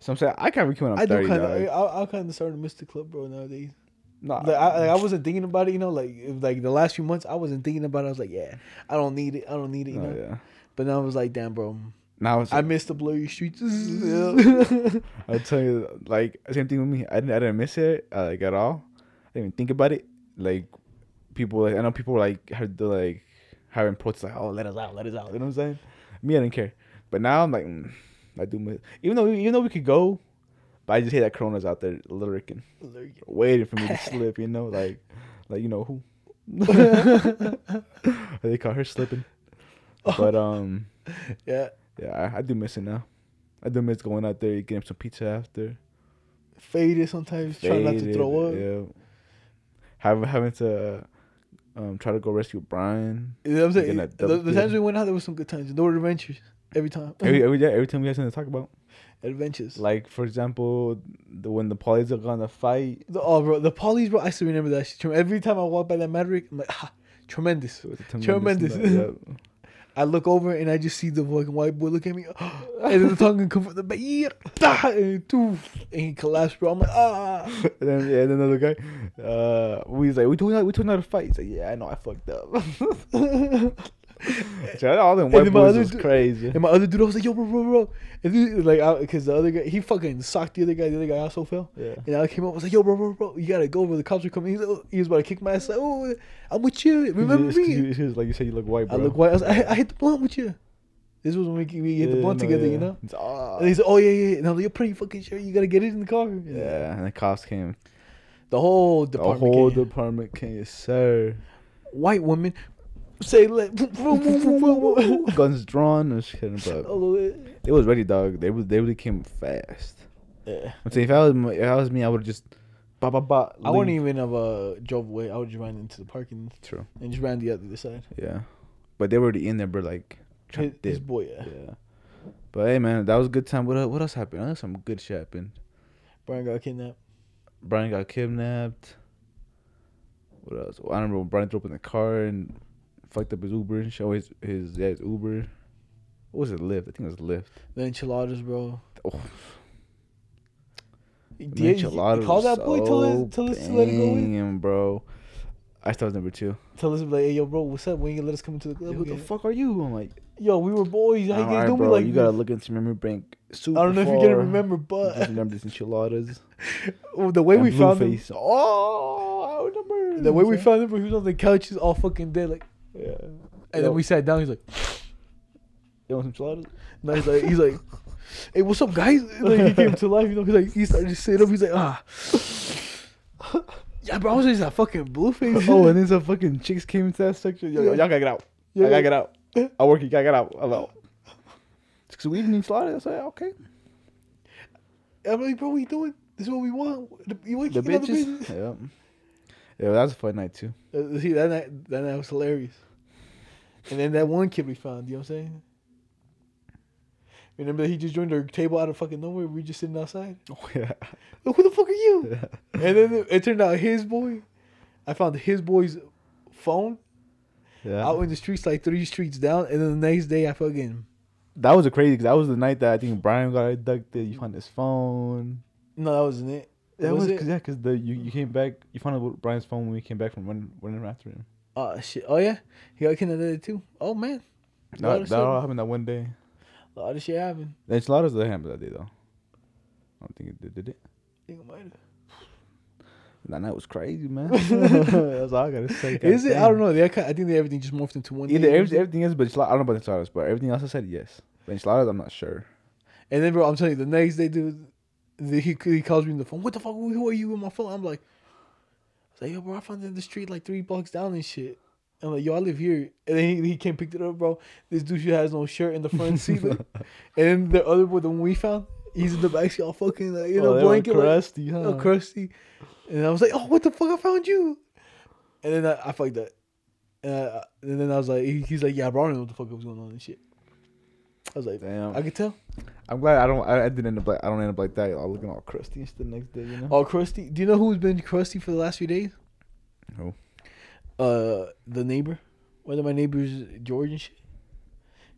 Speaker 1: So I'm saying I can't when I'm
Speaker 2: I do kinda, I, I kind of starting to miss the club, bro. Nowadays,
Speaker 1: Nah,
Speaker 2: like, I, like, I wasn't thinking about it. You know, like if, like the last few months, I wasn't thinking about it. I was like, yeah, I don't need it. I don't need it. You
Speaker 1: oh,
Speaker 2: know.
Speaker 1: yeah.
Speaker 2: But now I was like, damn, bro.
Speaker 1: Now it's
Speaker 2: I miss the blurry streets.
Speaker 1: I'll tell you, like same thing with me. I didn't, I didn't miss it uh, like at all. I didn't even think about it. Like people, like, I know people were like had the like having protests like, oh, let us out, let us out. You know what I'm saying? Me, I didn't care. But now I'm like, mm, I do miss. Even though even though we could go, but I just hate that Corona's out there lurking, waiting for me to slip. You know, like like you know who. they call her slipping. But um,
Speaker 2: yeah,
Speaker 1: yeah, I, I do miss it now. I do miss going out there, getting some pizza after.
Speaker 2: faded sometimes, trying not to throw up.
Speaker 1: Yeah. Having having to um try to go rescue Brian.
Speaker 2: You know what I'm saying? The, the times we went out, there was some good times. No adventures every time.
Speaker 1: Every every day, every time we have something to talk about.
Speaker 2: adventures.
Speaker 1: Like for example, the when the polys are gonna fight.
Speaker 2: The, oh, bro, the polys, bro. I still remember that shit. Every time I walk by that Maverick, I'm like, ah, tremendous.
Speaker 1: a
Speaker 2: Tremendous. I look over and I just see the fucking white boy look at me, and then the tongue come from the back, and, and he collapsed, bro. I'm like, ah.
Speaker 1: and then yeah, and then another guy, uh, we was like, we told you, we told you to fight. He's like, yeah, I know, I fucked up. So all them
Speaker 2: And
Speaker 1: white boys was
Speaker 2: dude-
Speaker 1: crazy.
Speaker 2: And my other dude, I was like, yo, bro, bro, bro. And then, like, because the other guy, he fucking socked the other guy. The other guy also fell.
Speaker 1: Yeah.
Speaker 2: And I came up, I was like, yo, bro, bro, bro, you gotta go, bro. The cops are coming. He was, he was about to kick my ass. Like, oh, I'm with you. Remember me?
Speaker 1: you- it's 'cause, like you said, you look white, bro.
Speaker 2: I look white. I, was, I, I hit the blunt with you. This was when we, we hit the
Speaker 1: Yeah,
Speaker 2: blunt
Speaker 1: no,
Speaker 2: together,
Speaker 1: yeah.
Speaker 2: you know?
Speaker 1: It's, ah.
Speaker 2: And he's like, oh, yeah, yeah. yeah. And I was like, you're pretty fucking sure you gotta get it in the car.
Speaker 1: Yeah, and the cops came.
Speaker 2: The whole department The
Speaker 1: whole
Speaker 2: came.
Speaker 1: department came, yes, sir.
Speaker 2: White woman say, let.
Speaker 1: Guns drawn and shit, but
Speaker 2: Oh,
Speaker 1: it was ready, dog. They was they really came fast.
Speaker 2: yeah.
Speaker 1: I'm saying if I was if I was me, I would have just ba ba ba.
Speaker 2: I wouldn't even have uh, drove away. I would just ran into the parking
Speaker 1: True.
Speaker 2: and just ran the other side.
Speaker 1: Yeah, but they were already in there, bro. Like,
Speaker 2: His, his boy, yeah.
Speaker 1: Yeah. But hey, man, that was a good time. What what else happened? I know some good shit happened.
Speaker 2: Brian got kidnapped.
Speaker 1: Brian got kidnapped. What else? Well, I remember when Brian threw up in the car and fucked up his Uber and shit. Oh, his his yeah, his Uber. What was it? Lyft. I think it was Lyft.
Speaker 2: The enchiladas, bro.
Speaker 1: Oh, the enchiladas
Speaker 2: call that boy. Tell
Speaker 1: so
Speaker 2: us, tell us to let it go in.
Speaker 1: bro. I was number two.
Speaker 2: Tell us like, hey, yo, bro, what's up? When you gonna let us come into the club?
Speaker 1: Who the fuck are you? I'm like,
Speaker 2: Yo, we were boys. How you guys doing
Speaker 1: bro.
Speaker 2: like
Speaker 1: you gotta look into memory bank. Super
Speaker 2: I don't know if you're gonna
Speaker 1: far.
Speaker 2: remember,
Speaker 1: Just
Speaker 2: but
Speaker 1: remember these enchiladas.
Speaker 2: oh, the way
Speaker 1: and
Speaker 2: we found him,
Speaker 1: Blueface. Oh, I remember.
Speaker 2: the way we found him, he was on the couches all fucking dead, like.
Speaker 1: Yeah.
Speaker 2: And then we sat down. He's like,
Speaker 1: You want some enchiladas?
Speaker 2: no, he's like, he's like, hey, what's up, guys? Like, he came to life, you know. He's like, he started to sit up. He's like, ah, yeah, bro, I was just a fucking blue face.
Speaker 1: oh, and then some fucking chicks came into that section. Yo, yo, y'all gotta get out.
Speaker 2: Yeah.
Speaker 1: I gotta get out. I work. You gotta get out. I'm out. Cause we didn't need enchiladas. I said okay.
Speaker 2: I'm like, bro, what you doing? This is what we want. The, you want
Speaker 1: The bitches. Yeah. Yeah, that was a fun night too.
Speaker 2: Uh, see, that night, that night was hilarious. And then that one kid we found, you know what I'm saying? Remember that he just joined our table out of fucking nowhere? We just sitting outside.
Speaker 1: Oh yeah.
Speaker 2: Like, who the fuck are you? and then it, turned out his boy. I found his boy's phone
Speaker 1: Yeah.
Speaker 2: out in the streets, like three streets down. And then the next day, I fucking
Speaker 1: that was a crazy because that was the night that I think Brian got abducted. You found his phone.
Speaker 2: no, that wasn't it.
Speaker 1: That
Speaker 2: Was
Speaker 1: was,
Speaker 2: it?
Speaker 1: cause, yeah, cause the you, you came back. You found Brian's phone when we came back from running running after him.
Speaker 2: Oh shit! Oh yeah, he got kidnapped too. Oh man, lot
Speaker 1: That, all happened that one day.
Speaker 2: a lot of shit happened.
Speaker 1: The enchiladas didn't happen that day though. I don't think it did. Did it?
Speaker 2: I think it might have.
Speaker 1: That night was crazy, man. That's all I gotta say.
Speaker 2: Is it? I don't know. They, I think they everything just morphed into one.
Speaker 1: Either
Speaker 2: day.
Speaker 1: everything, everything is, but enchilada, I don't know about enchiladas, but everything else I said yes. But enchiladas, I'm not sure.
Speaker 2: And then, bro, I'm telling you, the next day, dude, the, he he calls me on the phone. What the fuck? Who are you with my phone? I'm like, was like, yo, bro, I found it in the street like three blocks down and shit. I'm like, yo, I live here. And then he, he came picked it up, bro. This dude has no shirt in the front seat. like- and then the other boy, the one we found, he's in the back seat all fucking, like, you oh, know,
Speaker 1: Oh, were
Speaker 2: blanket. like,
Speaker 1: crusty, huh?
Speaker 2: all crusty. And I was like, oh, what the fuck? I found you. And then I, I fucked that. And, I, and then I was like, he, he's like, yeah, bro, I don't know what the fuck was going on and shit. I was like,
Speaker 1: Damn.
Speaker 2: I could tell.
Speaker 1: I'm glad I don't. I, I didn't end up like. I don't end up like that. I'm looking all crusty and shit the next day. You know.
Speaker 2: All crusty. Do you know who's been crusty for the last few days?
Speaker 1: Who?
Speaker 2: Uh, the neighbor. One of my neighbors, George and shit.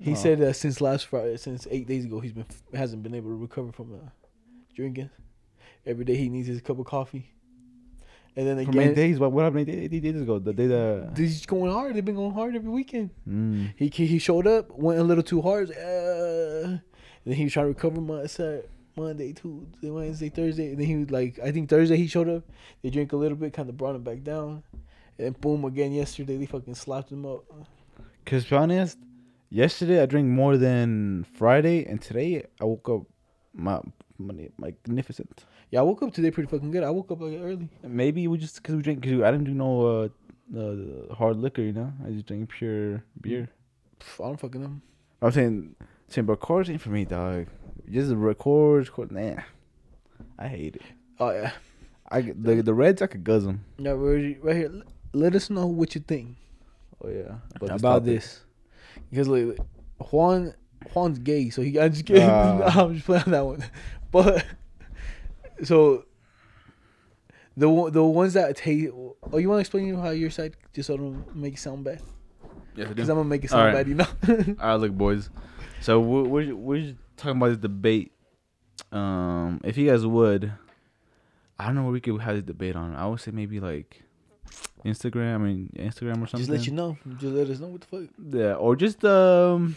Speaker 2: He
Speaker 1: Oh.
Speaker 2: said that since last Friday, since eight days ago, he's been hasn't been able to recover from uh, drinking. Every day he needs his cup of coffee. And then
Speaker 1: From eight
Speaker 2: again,
Speaker 1: days. What? What happened eight, eight days ago? The day that.
Speaker 2: he's going hard. They've been going hard every weekend.
Speaker 1: Mm.
Speaker 2: He he showed up, went a little too hard. Uh, and then he was trying to recover my Saturday, Monday, Tuesday, Wednesday, Thursday. And then he was like, I think Thursday he showed up. They drank a little bit, kind of brought him back down. And boom, again yesterday they fucking slapped him up.
Speaker 1: Cause to be honest, yesterday I drank more than Friday, and today I woke up my, my magnificent.
Speaker 2: Yeah, I woke up today pretty fucking good. I woke up like early.
Speaker 1: Maybe we just cause we drink. Cause I didn't do no uh, uh hard liquor. You know, I just drank pure beer.
Speaker 2: Pff, I don't fucking know.
Speaker 1: I'm saying, saying, but chords ain't for me, dog. Just record, chords, nah. I hate it.
Speaker 2: Oh yeah,
Speaker 1: I the the Redd's I could guzz them.
Speaker 2: yeah, right right here. Let us know what you think
Speaker 1: Oh yeah,
Speaker 2: about
Speaker 1: topic.
Speaker 2: this, because like Juan Juan's gay, so he I'm just kidding.
Speaker 1: Ah.
Speaker 2: I'm just playing on that one, but so the the ones that taste. Oh, you want to explain how your side just so I don't make it sound bad?
Speaker 1: Yes, I
Speaker 2: Because
Speaker 1: do.
Speaker 2: I'm gonna make it sound
Speaker 1: Alright.
Speaker 2: bad, you know.
Speaker 1: All right, look, boys. So we're we're, talking about this debate. Um, if you guys would, I don't know where we could have this debate on. I would say maybe like Instagram. I mean Instagram or something.
Speaker 2: just let you know. Just let us know what the fuck.
Speaker 1: Yeah, or just um,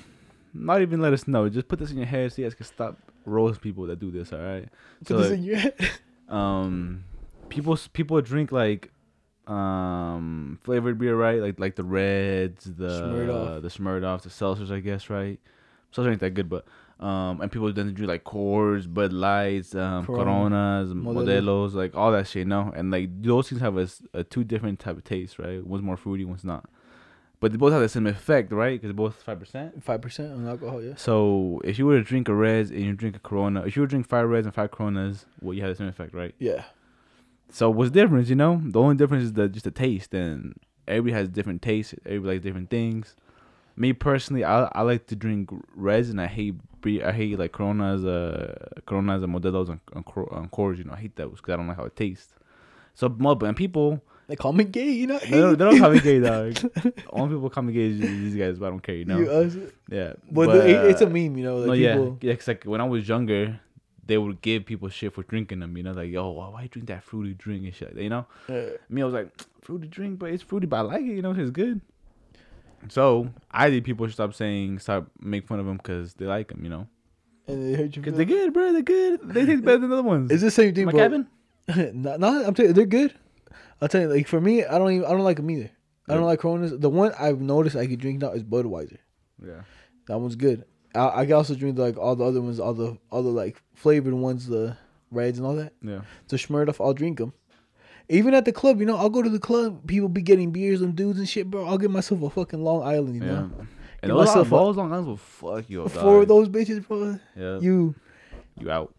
Speaker 1: not even let us know. Just put this in your head so you guys can stop roast people that do this. All right. So,
Speaker 2: this
Speaker 1: like,
Speaker 2: in your head.
Speaker 1: um people people drink like um flavored beer right like like the Redd's the
Speaker 2: Smirnoff.
Speaker 1: the Smirnoff the seltzers i guess right seltzers ain't that good but um and people then drink like Coors Bud Lights um
Speaker 2: Corona,
Speaker 1: Coronas
Speaker 2: Modelos.
Speaker 1: Modelos like all that shit no and like those things have a two different type of taste right one's more fruity one's not but they both have the same effect right because both five percent
Speaker 2: Five percent on alcohol. Yeah.
Speaker 1: so if you were to drink a Redd's and you drink a Corona if you were to drink five Redd's and five Coronas well you have the same effect right
Speaker 2: Yeah.
Speaker 1: so what's the difference, you know? The only difference is the just the taste, and everybody has different tastes. Everybody likes different things. Me personally, I I like to drink Redd's, and I hate. I hate like Coronas, uh, Coronas and Modelos and and, Coors. You know, I hate those because I don't like how it tastes. So, mo- and people
Speaker 2: They call me gay, you know.
Speaker 1: they don't, they don't call me gay, dog. Only people call me gay is these guys, but I don't care, you know.
Speaker 2: You, us.
Speaker 1: yeah,
Speaker 2: But, the, it- it's a
Speaker 1: uh,
Speaker 2: meme, you know. Like
Speaker 1: no, yeah,
Speaker 2: people,
Speaker 1: yeah. Cause like when I was younger, they would give people shit for drinking them. You know, like yo, why, you drink that fruity drink and shit? You know.
Speaker 2: uh,
Speaker 1: Me, I was like, fruity drink, but it's fruity, but I like it. You know, it's good. So I think people should stop saying, stop make fun of them because they like them. You know,
Speaker 2: and they hurt you.
Speaker 1: because they're good, bro. They're good. They taste better than other ones.
Speaker 2: It's the same thing,
Speaker 1: I
Speaker 2: bro.
Speaker 1: Kevin?
Speaker 2: no, no, I'm telling you, they're good. I'll tell you, like for me, I don't even, I don't like them either. I don't like Coronas. The one I've noticed I could drink now is Budweiser.
Speaker 1: Yeah.
Speaker 2: That one's good. I, I can also drink like all the other ones, all the other like flavored ones, the Redd's and all that.
Speaker 1: Yeah.
Speaker 2: The Smirnoff, I'll drink them. Even at the club, you know, I'll go to the club. People be getting beers and dudes and shit, bro. I'll get myself a fucking Long Island, you
Speaker 1: Yeah.
Speaker 2: know.
Speaker 1: And
Speaker 2: Give
Speaker 1: those,
Speaker 2: myself a-
Speaker 1: those long guns will fuck you up.
Speaker 2: Four of those bitches, bro.
Speaker 1: Yeah. You,
Speaker 2: You,
Speaker 1: out.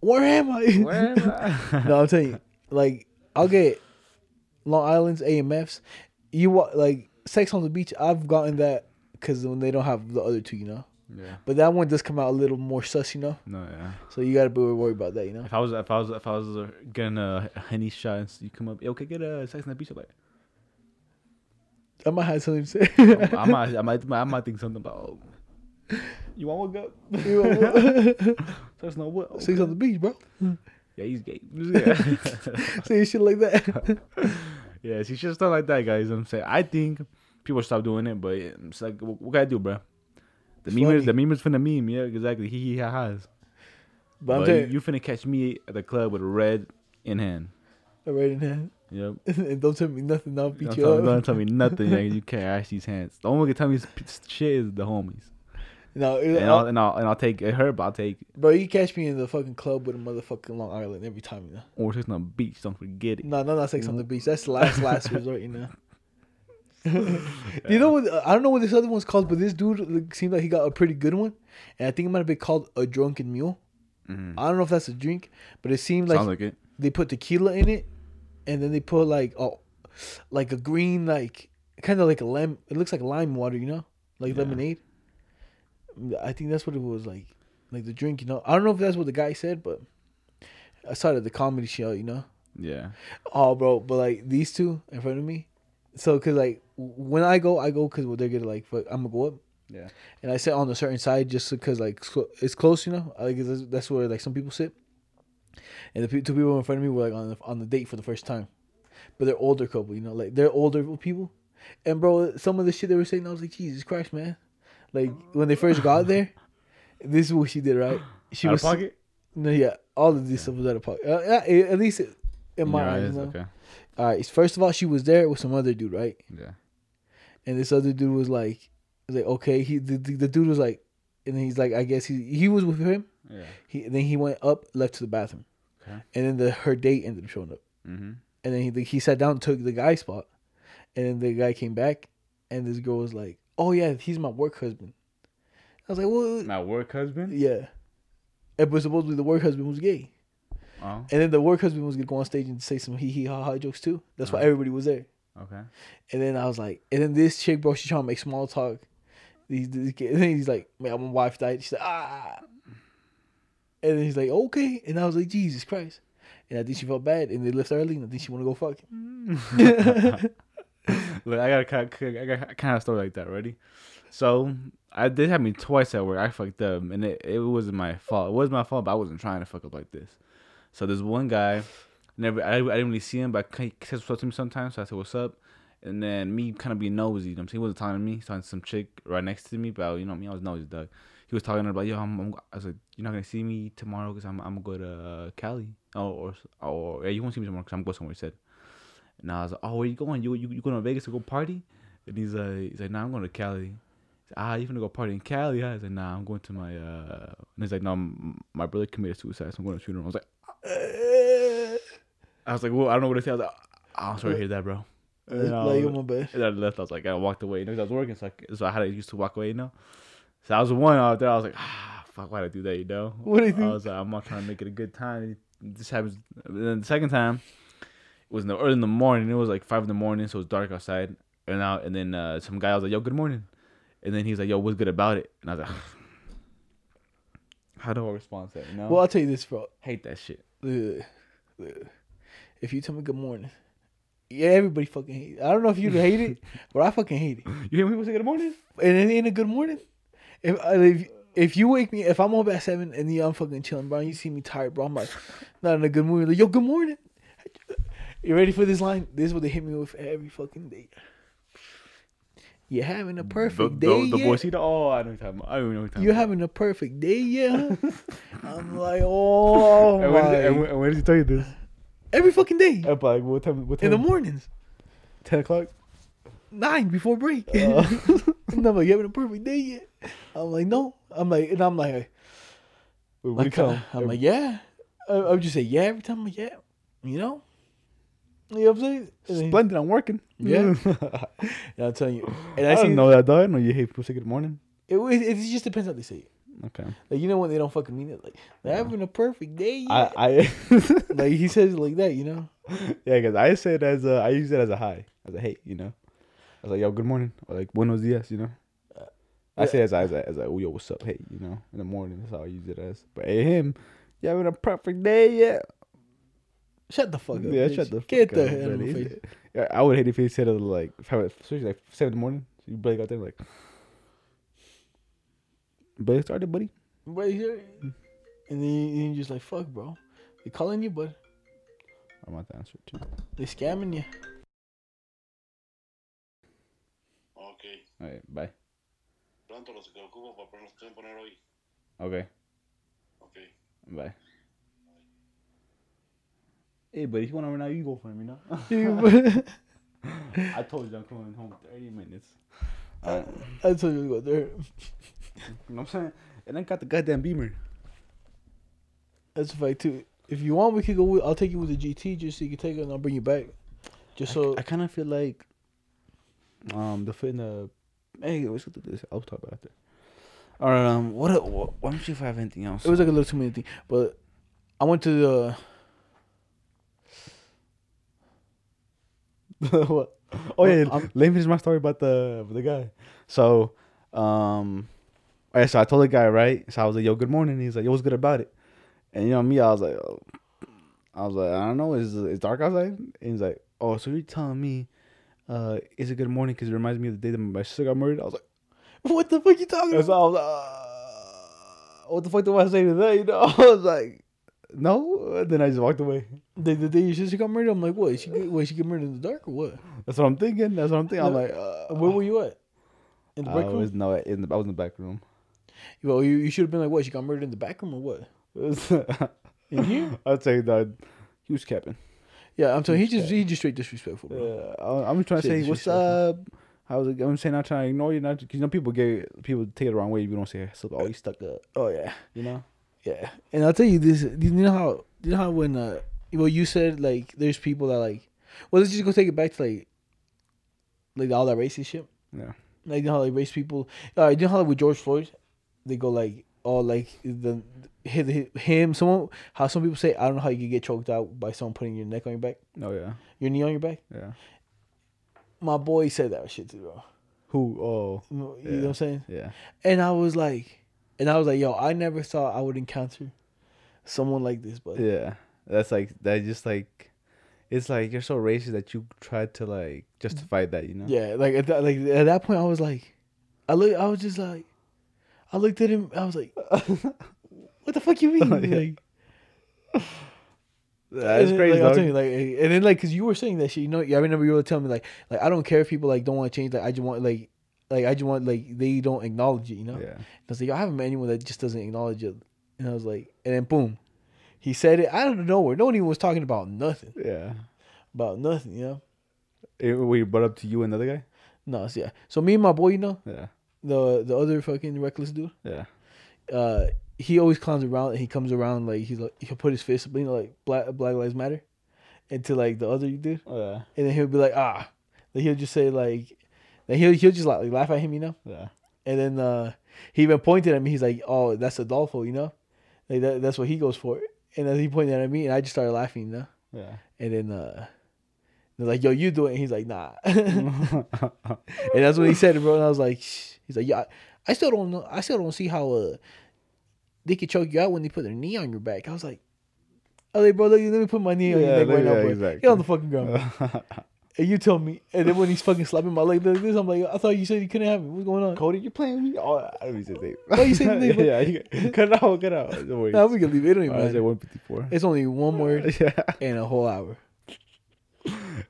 Speaker 2: where am I?
Speaker 1: Where am I?
Speaker 2: no, I'm telling you, like I'll get Long Island's AMFs. You want like Sex on the Beach. I've gotten that because when they don't have the other two, you know.
Speaker 1: yeah.
Speaker 2: But that one does come out a little more sus, you know.
Speaker 1: No, yeah.
Speaker 2: So you gotta be worried about that, you know.
Speaker 1: If I was, if I was, if I was uh, getting a honey shot, and you come up, okay, get a sex on the beach. I'm like,
Speaker 2: I might have something to say.
Speaker 1: I might, I might, I might think something about. oh, You want one up?
Speaker 2: You know,
Speaker 1: There's no what.
Speaker 2: Sex on the beach, bro.
Speaker 1: Yeah, he's gay. Yeah,
Speaker 2: Say shit like that.
Speaker 1: yeah she should start like that, guys. I'm saying I think people stop doing it, but it's like, what, what can I do, bro? The
Speaker 2: It's
Speaker 1: meme is the meme is finna meme, yeah, exactly. He he ha ha's.
Speaker 2: But I'm
Speaker 1: But
Speaker 2: telling
Speaker 1: you finna catch me at the club with a red in hand.
Speaker 2: A red in hand.
Speaker 1: Yep.
Speaker 2: and don't tell me nothing. I'll beat
Speaker 1: Don't
Speaker 2: you
Speaker 1: tell,
Speaker 2: up.
Speaker 1: don't tell me nothing. yeah, you can't ask these hands. The only one can tell me shit is the homies.
Speaker 2: No,
Speaker 1: And I'll, and I'll and I'll take it hurt, but I'll take
Speaker 2: bro, you catch me in the fucking club with a motherfucking Long Island every time, you know.
Speaker 1: Or sex on the beach. Don't forget it.
Speaker 2: No, no, not sex on the beach. That's the last last resort, you know. You know what? I don't know what this other one's called, but this dude seemed like he got a pretty good one, and I think it might have been called a drunken mule.
Speaker 1: Mhm.
Speaker 2: I don't know if that's a drink, but it seemed like
Speaker 1: like it.
Speaker 2: they put tequila in it, and then they put like oh, like a green like kind of like a lime. It looks like lime water, you know, like
Speaker 1: Yeah.
Speaker 2: lemonade. I think that's what it was like, like the drink. You know, I don't know if that's what the guy said, but I saw it at the comedy show. You know,
Speaker 1: Yeah.
Speaker 2: oh bro, but like these two in front of me. So, cause like when I go, I go cause well, they're gonna like fuck, I'm gonna go up,
Speaker 1: Yeah.
Speaker 2: and I sit on a certain side just because like it's close, you know. Like that's- that's where like some people sit. And the two people in front of me were like on the, on the date for the first time, but they're older couple, you know, like they're older people. And bro, some of the shit they were saying, I was like, Jesus Christ, man! Like when they first got there, this is what she did, right? She
Speaker 1: Out
Speaker 2: was
Speaker 1: of pocket?
Speaker 2: no, yeah, all of this stuff was out of pocket. Uh, yeah, at least in my eyes, you know?
Speaker 1: Okay.
Speaker 2: All right. First of all, she was there with some other dude, right?
Speaker 1: Yeah.
Speaker 2: And this other dude was like, was like okay. He the, the, the dude was like, and then he's like, I guess he he was with him.
Speaker 1: Yeah.
Speaker 2: He then he went up, left to the bathroom,
Speaker 1: Okay.
Speaker 2: and then the her date ended up showing up.
Speaker 1: Mm-hmm.
Speaker 2: And then he he sat down, took the guy's spot, and then the guy came back, and this girl was like, oh yeah, he's my work husband. I was like, well,
Speaker 1: My work husband.
Speaker 2: yeah. And but supposedly the work husband was gay.
Speaker 1: Oh.
Speaker 2: And then the work husband was gonna go on stage and say some hee hee ha ha jokes too. That's why
Speaker 1: Uh-huh.
Speaker 2: everybody was there.
Speaker 1: Okay.
Speaker 2: And then I was like, and then this chick, bro, she's trying to make small talk. These, these and then he's like, man, my wife died. She's like, ah. And then he's like, okay. And I was like, Jesus Christ. And I think she felt bad, and they left early, and I think she want to go fuck.
Speaker 1: Look, I got a kind of, I kind of story like that. Ready? So I did happen me twice at work. I fucked up, and it, it wasn't my fault. It was my fault, but I wasn't trying to fuck up like this. So there's one guy, never I, I didn't really see him, but he says what's to me sometimes. So I said what's up, and then me kind of being nosy. You know what I'm saying? He wasn't talking to me. He was talking to some chick right next to me, but you know me, I was nosy, dog. He was talking about yo. I'm, I'm, I was like, you're not gonna see me tomorrow because I'm I'm gonna go to uh, Cali. Oh, or or yeah, you won't see me tomorrow because I'm going somewhere. He said. And I was like, "Oh, where you going? You you, you going to Vegas to go party?" And he's like, "He's like, nah, I'm going to Cali." He's like, ah, you gonna go party in Cali? Huh? He's like, "Nah, I'm going to my." uh And he's like, "No, my brother committed suicide, so I'm going to shoot him." I was like, I was like, "Well, I don't know what to say." I was like, "Oh, "I'm sorry to hear that, bro." And then I,
Speaker 2: like,
Speaker 1: was-
Speaker 2: my
Speaker 1: and I left. I was like, I walked away. You know, I was working, so I, so I had to used to walk away. You know, so I was the one out there. I was like, ah, fuck, why'd I do that? You know,
Speaker 2: What do you think?
Speaker 1: I was like, I'm not trying to make it a good time. This happens. And then the second time, was in the early in the morning. It was like five in the morning, so it was dark outside. And out, and then uh, some guy I was like, "Yo, good morning," and then he's like, "Yo, what's good about it?" And I was like, "How do I respond to that?" You know,
Speaker 2: Well, I'll tell you this, bro.
Speaker 1: hate that shit.
Speaker 2: Ugh. Ugh. If you tell me good morning, yeah, everybody fucking hate it. I don't know if you hate it, but I fucking hate it.
Speaker 1: You hear me people say good morning?
Speaker 2: And it ain't a good morning. If if if you wake me, if I'm up at seven and yeah, I'm fucking chilling, bro, and you see me tired, bro, I'm like not in a good mood. Like, yo, good morning. You ready for this line? This is what they hit me with every fucking day. You're having a perfect
Speaker 1: the,
Speaker 2: day.
Speaker 1: The, the
Speaker 2: yeah?
Speaker 1: boy, see oh, I know what you're talking about. I don't know what you're
Speaker 2: having a perfect day, yeah. I'm like, oh
Speaker 1: And when,
Speaker 2: my.
Speaker 1: and, when, and when did he tell you this?
Speaker 2: every fucking day
Speaker 1: At like what time? What time?
Speaker 2: in the mornings,
Speaker 1: Ten o'clock.
Speaker 2: nine before break.
Speaker 1: Uh.
Speaker 2: and I'm like, you having a perfect day yet? I'm like, no. I'm like, and I'm like,
Speaker 1: Wait, what do you
Speaker 2: like. I'm like, yeah. I, I would just say yeah every time. I'm like, yeah. You know. You know what I'm saying?
Speaker 1: Splendid, I'm working.
Speaker 2: Yeah. And I'm telling you, and
Speaker 1: I
Speaker 2: I,
Speaker 1: didn't know that, though. I know you hate people say good morning.
Speaker 2: it, it. It just depends how they say it.
Speaker 1: Okay.
Speaker 2: Like you know when they don't fucking mean it. Like they're having a perfect day. Yet.
Speaker 1: I, I
Speaker 2: like he says it like that. You know.
Speaker 1: yeah, because I say it as a, I use it as a hi, as a hey, you know. I was like, yo, good morning, or like buenos dias, you know. Uh, I say it as a, as a, as a oh, yo, what's up, hey, you know, in the morning. That's how I use it as. But hey, him, you having a perfect day, yeah.
Speaker 2: Shut the fuck up.
Speaker 1: Yeah,
Speaker 2: bitch.
Speaker 1: shut the fuck up.
Speaker 2: Get the
Speaker 1: up,
Speaker 2: hell out of my face.
Speaker 1: Yeah, I would hate if he said it like, five, especially like seven in the morning. So you break out there like, but it started, buddy.
Speaker 2: Right here. And then you, you just like fuck, bro. They calling you, but
Speaker 1: I'm about to answer it too.
Speaker 2: they scamming you.
Speaker 3: Ok,
Speaker 1: All right, bye.
Speaker 3: pronto los que ocupo para poner, los tengo que poner hoy.
Speaker 1: Okay,
Speaker 3: Ok.
Speaker 1: bye. Hey, buddy, if you want to run out, you go for him, you know. I told you I'm coming home 30 minutes. Uh,
Speaker 2: I told you to go there.
Speaker 1: you know what I'm saying? And I got the goddamn Beamer.
Speaker 2: That's a fact too. If you want, we could go. With, I'll take you with the GT just so you can take it, and I'll bring you back. Just so
Speaker 1: I kind of feel like Um, the fit in the. Hey, let's go do this. I'll talk about it after. All right. Um. What? What? Let me see if I have anything else.
Speaker 2: It was like a little too many things, but I went to the.
Speaker 1: What? Oh yeah,
Speaker 2: I'm-
Speaker 1: let me finish my story about the the guy. So, um, okay, so I told the guy right. So I was like, "Yo, good morning." He's like, "Yo, what's good about it?" And you know me, I was like, oh. I was like, I don't know, it's it's dark outside. And he's like, "Oh, so you're telling me, uh, is it good morning? Because it reminds me of the day that my sister got murdered." I was like,
Speaker 2: What the fuck you talking
Speaker 1: and so
Speaker 2: about?
Speaker 1: I was like, uh, "What the fuck do I say to that?" You know, I was like, "No." And then I just walked away.
Speaker 2: The, the day your sister got murdered, I'm like, what? She get? She get murdered in the dark or what?
Speaker 1: That's what I'm thinking. That's what I'm thinking. I'm like, uh,
Speaker 2: Where were you at? In the
Speaker 1: I
Speaker 2: break room?
Speaker 1: was no, in the, I was in the back room.
Speaker 2: Well, you, you should have been like, what? She got murdered in the back room or what? In here?
Speaker 1: I'd say that he was capping.
Speaker 2: Yeah, I'm telling you, he just he just straight disrespectful, bro.
Speaker 1: Yeah, I- I'm trying to say what's up. I was I'm saying not trying to ignore you, not because you know people get people take it the wrong way if you don't say so. Oh, you stuck up,
Speaker 2: Oh yeah,
Speaker 1: you know.
Speaker 2: yeah. And I'll tell you this. You know how you know how when uh, well you said like there's people that like, well let's just go take it back to like, like all that racist shit.
Speaker 1: Yeah,
Speaker 2: Like you know how like race people. Uh, you know how like with George Floyd, they go like oh like the hit, him someone how some people say I don't know how you could get choked out by someone putting your neck on your back,
Speaker 1: oh yeah,
Speaker 2: your knee on your back.
Speaker 1: yeah.
Speaker 2: My boy said that shit too, bro.
Speaker 1: Who? Oh,
Speaker 2: You you
Speaker 1: Yeah.
Speaker 2: know what I'm saying?
Speaker 1: yeah,
Speaker 2: And I was like, and I was like, yo, I never thought I would encounter someone like this, but
Speaker 1: yeah. That's like that. Just like it's like you're so racist that you tried to like justify mm-hmm. that, you know.
Speaker 2: yeah, like at that, like at that point, I was like, I look, I was just like, I looked at him, I was like, what the fuck you mean?
Speaker 1: Oh, yeah.
Speaker 2: Like,
Speaker 1: that's
Speaker 2: and then,
Speaker 1: crazy.
Speaker 2: Like, I'll
Speaker 1: dog.
Speaker 2: tell you, like, and then like, cause you were saying that shit, you know, I remember you were telling me like, like I don't care if people like don't want to change, like I just want like, like I just want like they don't acknowledge it, you know.
Speaker 1: Yeah,
Speaker 2: I was like, I haven't met anyone that just doesn't acknowledge it. And I was like, and then boom, he said it out of nowhere. No one even was talking about nothing,
Speaker 1: yeah.
Speaker 2: about nothing, you know.
Speaker 1: It, we brought up to you another guy.
Speaker 2: No, yeah. So me and my boy, you know,
Speaker 1: Yeah,
Speaker 2: the the other fucking reckless dude,
Speaker 1: yeah,
Speaker 2: uh, he always clowns around and he comes around like he's like he'll put his fist, you know, like Black Black Lives Matter, into like the other dude,
Speaker 1: oh yeah,
Speaker 2: and then he'll be like ah, like he'll just say like, then he'll he'll just like, laugh at him, you know,
Speaker 1: yeah.
Speaker 2: and then uh, he even pointed at me. He's like, oh, that's Adolfo, you know, like that, that's what he goes for, and then he pointed at me, and I just started laughing, you know,
Speaker 1: Yeah.
Speaker 2: and then uh. They're like, yo, you do it. And he's like, nah. and that's what he said, bro. And I was like, Shh. he's like, yeah, I, still don't know. I still don't see how uh they could choke you out when they put their knee on your back. I was like, oh, like, bro, let me, let me put my knee on
Speaker 1: Yeah,
Speaker 2: your neck right
Speaker 1: yeah,
Speaker 2: now, bro.
Speaker 1: exactly.
Speaker 2: Get on the fucking ground. and you tell me. And then when he's fucking slapping my leg like this, I'm like, I thought you said you couldn't have it. What's going on?
Speaker 1: Cody, you playing with me? Oh, I don't even say oh, name.
Speaker 2: Why you the name,
Speaker 1: yeah, you, cut it out, cut it out. Don't worry.
Speaker 2: Nah, we can leave it. It don't even
Speaker 1: I said
Speaker 2: matter.
Speaker 1: 154.
Speaker 2: It's only one word
Speaker 1: yeah.
Speaker 2: and a whole hour.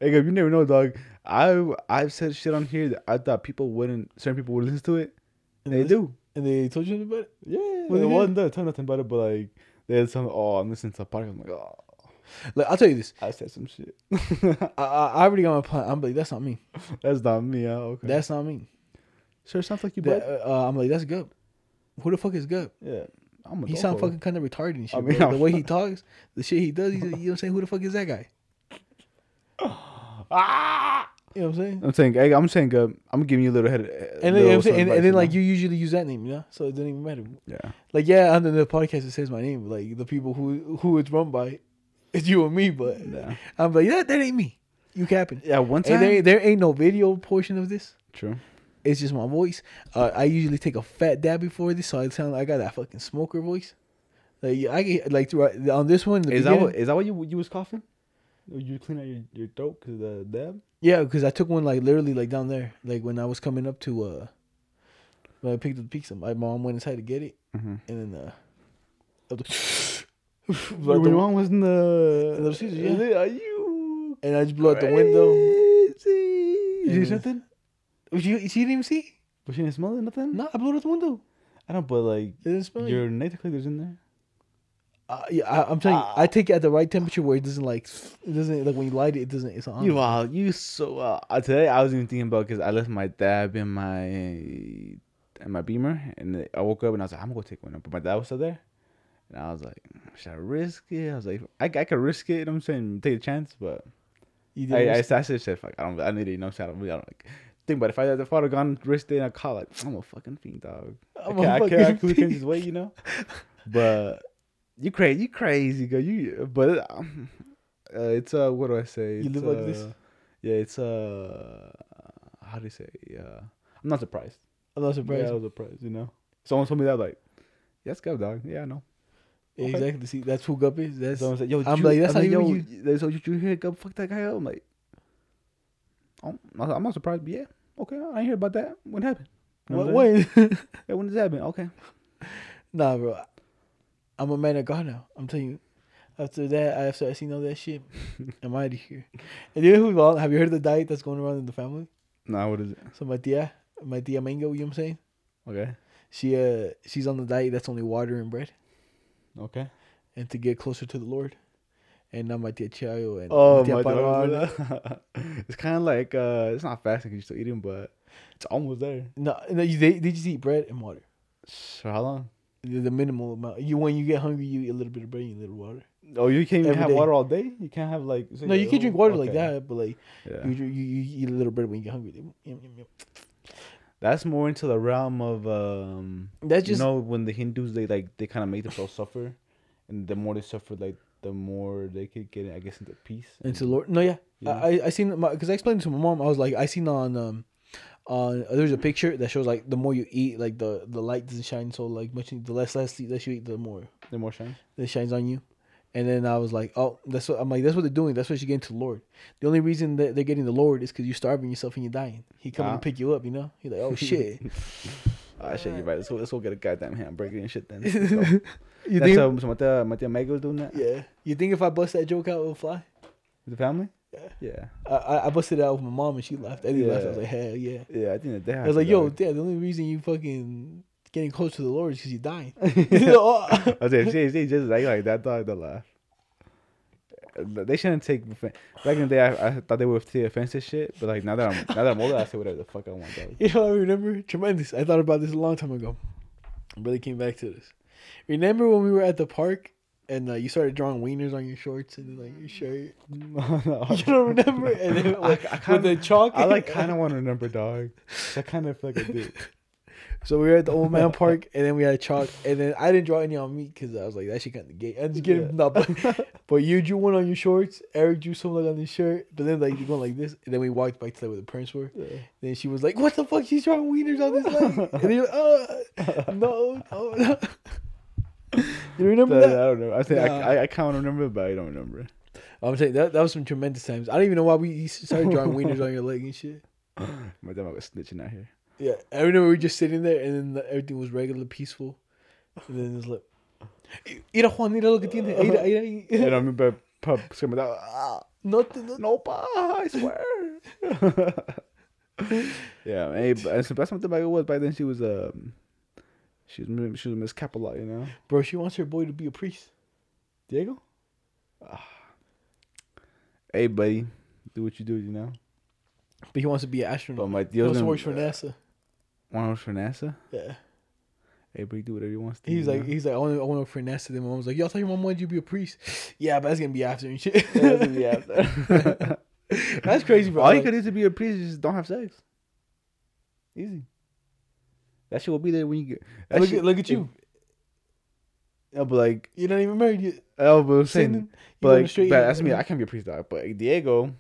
Speaker 1: Hey, you never know, dog. I I've said shit on here that I thought people wouldn't, certain people would listen to it. And they do.
Speaker 2: And they told you about it?
Speaker 1: Yeah. Well,
Speaker 2: they
Speaker 1: it wasn't. Tell nothing about it, but like, they had some, oh, I'm listening to a podcast. I'm like, oh,
Speaker 2: Like, I'll tell you this.
Speaker 1: I said some shit.
Speaker 2: I, I, already got my plan. I'm like, that's not me.
Speaker 1: That's not me. Yeah, okay.
Speaker 2: That's not me.
Speaker 1: sure sounds like you,
Speaker 2: That, uh, I'm like, that's good. Who the fuck is good?
Speaker 1: Yeah. I'm a
Speaker 2: He sound fucking kind of retarded and shit.
Speaker 1: I mean,
Speaker 2: the way he talks, the shit he does, he's, you know what I'm saying? Who the fuck is that guy?
Speaker 1: Ah!
Speaker 2: You know what I'm saying?
Speaker 1: I'm saying, I'm saying, uh, I'm giving you a little head.
Speaker 2: And then, you know what I'm saying? and, and then like you usually use that name, you know? So it doesn't even matter.
Speaker 1: Yeah.
Speaker 2: Like, yeah, under the podcast it says my name. but, Like the people who who it's run by, it's you and me. But
Speaker 1: Yeah.
Speaker 2: I'm like, yeah, that ain't me. You capping?
Speaker 1: Yeah. One time.
Speaker 2: And there, there ain't no video portion of this.
Speaker 1: True.
Speaker 2: It's just my voice. Uh, I usually take a fat dab before this, so I sound like I got that fucking smoker voice. Like I get like throughout- on this one. the
Speaker 1: Is that what? Is that what you you was coughing? You clean out your, your throat because the dab.
Speaker 2: Yeah, because I took one like literally like down there, like when I was coming up to uh, when I picked up the pizza. My mom went inside to get it,
Speaker 1: Mm-hmm.
Speaker 2: and then uh, up the- blew out the-
Speaker 1: mom was in the.
Speaker 2: In the yeah.
Speaker 1: Are you?
Speaker 2: and I just blew out the window.
Speaker 1: Crazy. You see something?
Speaker 2: You, you didn't even see?
Speaker 1: But she didn't smell it. Nothing.
Speaker 2: No, I blew out the window.
Speaker 1: I don't. But like
Speaker 2: It didn't smell.
Speaker 1: your native cleaners in there.
Speaker 2: Uh, yeah, I, I'm telling you, I take it at the right temperature where it doesn't like it doesn't like when you light it, it doesn't. It's on.
Speaker 1: You wow, you so uh, today I was even thinking about because I left my dab in my in my Beamer and I woke up and I was like I'm gonna go take one, but my dad was still there, and I was like should I risk it? I was like I, I could risk it. You know what I'm saying take a chance, but
Speaker 2: You did
Speaker 1: I, I,
Speaker 2: risk-
Speaker 1: I said fuck I don't I need it. You know what I'm saying I don't, I like think about it. If I if I would have gone risk day and I caught like I'm a fucking fiend dog.
Speaker 2: I'm
Speaker 1: I
Speaker 2: a
Speaker 1: can't, I
Speaker 2: fucking
Speaker 1: can't, I can't just wait, you know. But you crazy, you crazy, girl. You but um, uh, it's uh, what do I say?
Speaker 2: You
Speaker 1: It's,
Speaker 2: live like this?
Speaker 1: uh, Yeah, it's uh, how do you say? Uh, I'm not surprised.
Speaker 2: I'm not surprised.
Speaker 1: Yeah, I was surprised. You know, someone told me that like, yes, go dog. Yeah, I know.
Speaker 2: Yeah,
Speaker 1: Okay.
Speaker 2: Exactly. See, that's who Gup is. That's
Speaker 1: Someone said, "Yo,
Speaker 2: I'm
Speaker 1: you-
Speaker 2: like, that's
Speaker 1: I'm
Speaker 2: not even
Speaker 1: yo,
Speaker 2: you.
Speaker 1: Said, "You hear go fuck that guy up?" I'm like, oh, I'm I'm not surprised. But yeah, okay, I ain't hear about that. When happened?
Speaker 2: What?
Speaker 1: what I'm?
Speaker 2: When?
Speaker 1: Yeah, when did that happen? Okay.
Speaker 2: nah, bro. I'm a man of God now. I'm telling you. After that, after I seen all that shit, I'm out of here. And you know who's wrong? Have you heard of the diet that's going around in the family?
Speaker 1: Nah, what is it?
Speaker 2: So my tia, my tia Mango, you know what I'm saying?
Speaker 1: Okay.
Speaker 2: She uh she's on the diet that's only water and bread,
Speaker 1: Okay.
Speaker 2: and to get closer to the Lord. And now my tia Chayo and
Speaker 1: Oh my
Speaker 2: Paro-
Speaker 1: it's kind of like uh, it's not fasting because you're still eating, but it's almost there.
Speaker 2: No, no, you, they, they just eat bread and water.
Speaker 1: So how long?
Speaker 2: The, the minimal amount. You when you get hungry, you eat a little bit of bread and a little water.
Speaker 1: Oh, you can't even
Speaker 2: Every
Speaker 1: have
Speaker 2: day.
Speaker 1: water all day. You can't have like. say,
Speaker 2: No, you
Speaker 1: oh,
Speaker 2: can drink water like that, but like
Speaker 1: Yeah.
Speaker 2: you, you you eat a little bread when you get hungry. Yum, yum, yum.
Speaker 1: That's more into the realm of um.
Speaker 2: That's just
Speaker 1: you know when the Hindus they like they kind of make themselves suffer, and the more they suffer, like the more they could get, I guess, into peace.
Speaker 2: into Lord. No, yeah,
Speaker 1: Yeah.
Speaker 2: I I- seen because I explained to my mom. I was like, I seen on um on there's a picture that shows like the more you eat, like the the light doesn't shine so like much. The less less less you eat, the more
Speaker 1: The more shine.
Speaker 2: that shines on you. And then I was like, oh, that's what I'm like. That's what they're doing. That's what you're getting to the Lord. The only reason that they're getting the Lord is because you're starving yourself and you're dying. He coming
Speaker 1: Ah.
Speaker 2: to pick you up. You know. He's like, oh shit.
Speaker 1: Ah, shit, you're right. Let's go, let's go get a goddamn hamburger and shit then.
Speaker 2: you
Speaker 1: That's
Speaker 2: think?
Speaker 1: so my tia, my tia Meg was doing that
Speaker 2: yeah. You think if I bust that joke out, it'll fly?
Speaker 1: with the family.
Speaker 2: Yeah.
Speaker 1: Yeah,
Speaker 2: I, I busted it out with my mom and she laughed. Eddie laughed. I was like, hell yeah.
Speaker 1: yeah. I think that they.
Speaker 2: I was like, yo, dad, the only reason you fucking getting close to the Lord is because you're dying.
Speaker 1: I was like, she just like like that dog. They laugh. They shouldn't take back in the day. I, I thought they would take offense to shit, but like now that I'm now that I'm older, I say whatever the fuck I want. Dog.
Speaker 2: You know, I remember tremendous. I thought about this a long time ago. I really came back to this. Remember when we were at the park and uh, you started drawing wieners on your shorts and like your shirt? No, You don't remember? And then
Speaker 1: I-
Speaker 2: like,
Speaker 1: I
Speaker 2: with
Speaker 1: kinda-
Speaker 2: the chalk.
Speaker 1: I like kind of want to remember, dog. I kind of feel like I did.
Speaker 2: So we were at the old man park and then we had chalk and then I didn't draw any on me because I was like that shit kind of gay. I just get
Speaker 1: Yeah.
Speaker 2: no, but, but you drew one on your shorts. Eric drew something like on his shirt. But then like you going like this and then we walked back to like, where the parents were. Then she was like, "What the fuck? She's drawing wieners on this leg." And then you're like, "Oh, uh, no, no, no." You remember
Speaker 1: But I don't know. I think
Speaker 2: Nah.
Speaker 1: I, I, I kind of remember, but I don't remember.
Speaker 2: I'm saying that that was some tremendous times. I don't even know why we started drawing wieners on your leg and shit.
Speaker 1: My dad was snitching out here.
Speaker 2: Yeah, I remember we were just sitting there and then the, everything was regular, peaceful. And then it's like, "Mira Juan, mira lo que tiene." Mira, mira,
Speaker 1: And. I remember pub screaming out, ah,
Speaker 2: No, no,
Speaker 1: no, pa, I swear. yeah, hey, but that's that's something back it was back then. She was um, she was she was Miss Capola, you know.
Speaker 2: bro. She wants her boy to be a priest.
Speaker 1: Diego. Ah. Hey, buddy, do what you do, you know.
Speaker 2: But he wants to be an astronaut.
Speaker 1: But my
Speaker 2: he
Speaker 1: deal's
Speaker 2: also
Speaker 1: gonna-
Speaker 2: works for NASA.
Speaker 1: One works for NASA.
Speaker 2: Yeah.
Speaker 1: Hey, but he do whatever he wants to.
Speaker 2: He's like,
Speaker 1: know?
Speaker 2: he's like, I want to, I want to NASA. Then my mom was like, "Yo, I thought your mom wanted you to be a priest." Yeah, but that's gonna be after and shit.
Speaker 1: Yeah, that's be after.
Speaker 2: that's crazy, bro.
Speaker 1: All you could do to be a priest is just don't have sex. Easy. That shit will be there when you get.
Speaker 2: Look
Speaker 1: shit-
Speaker 2: at look at you.
Speaker 1: Yeah, but like,
Speaker 2: You're not even married yet.
Speaker 1: oh, but I'm saying, but like, but that's me. I can't be a priest dog. But like, Diego,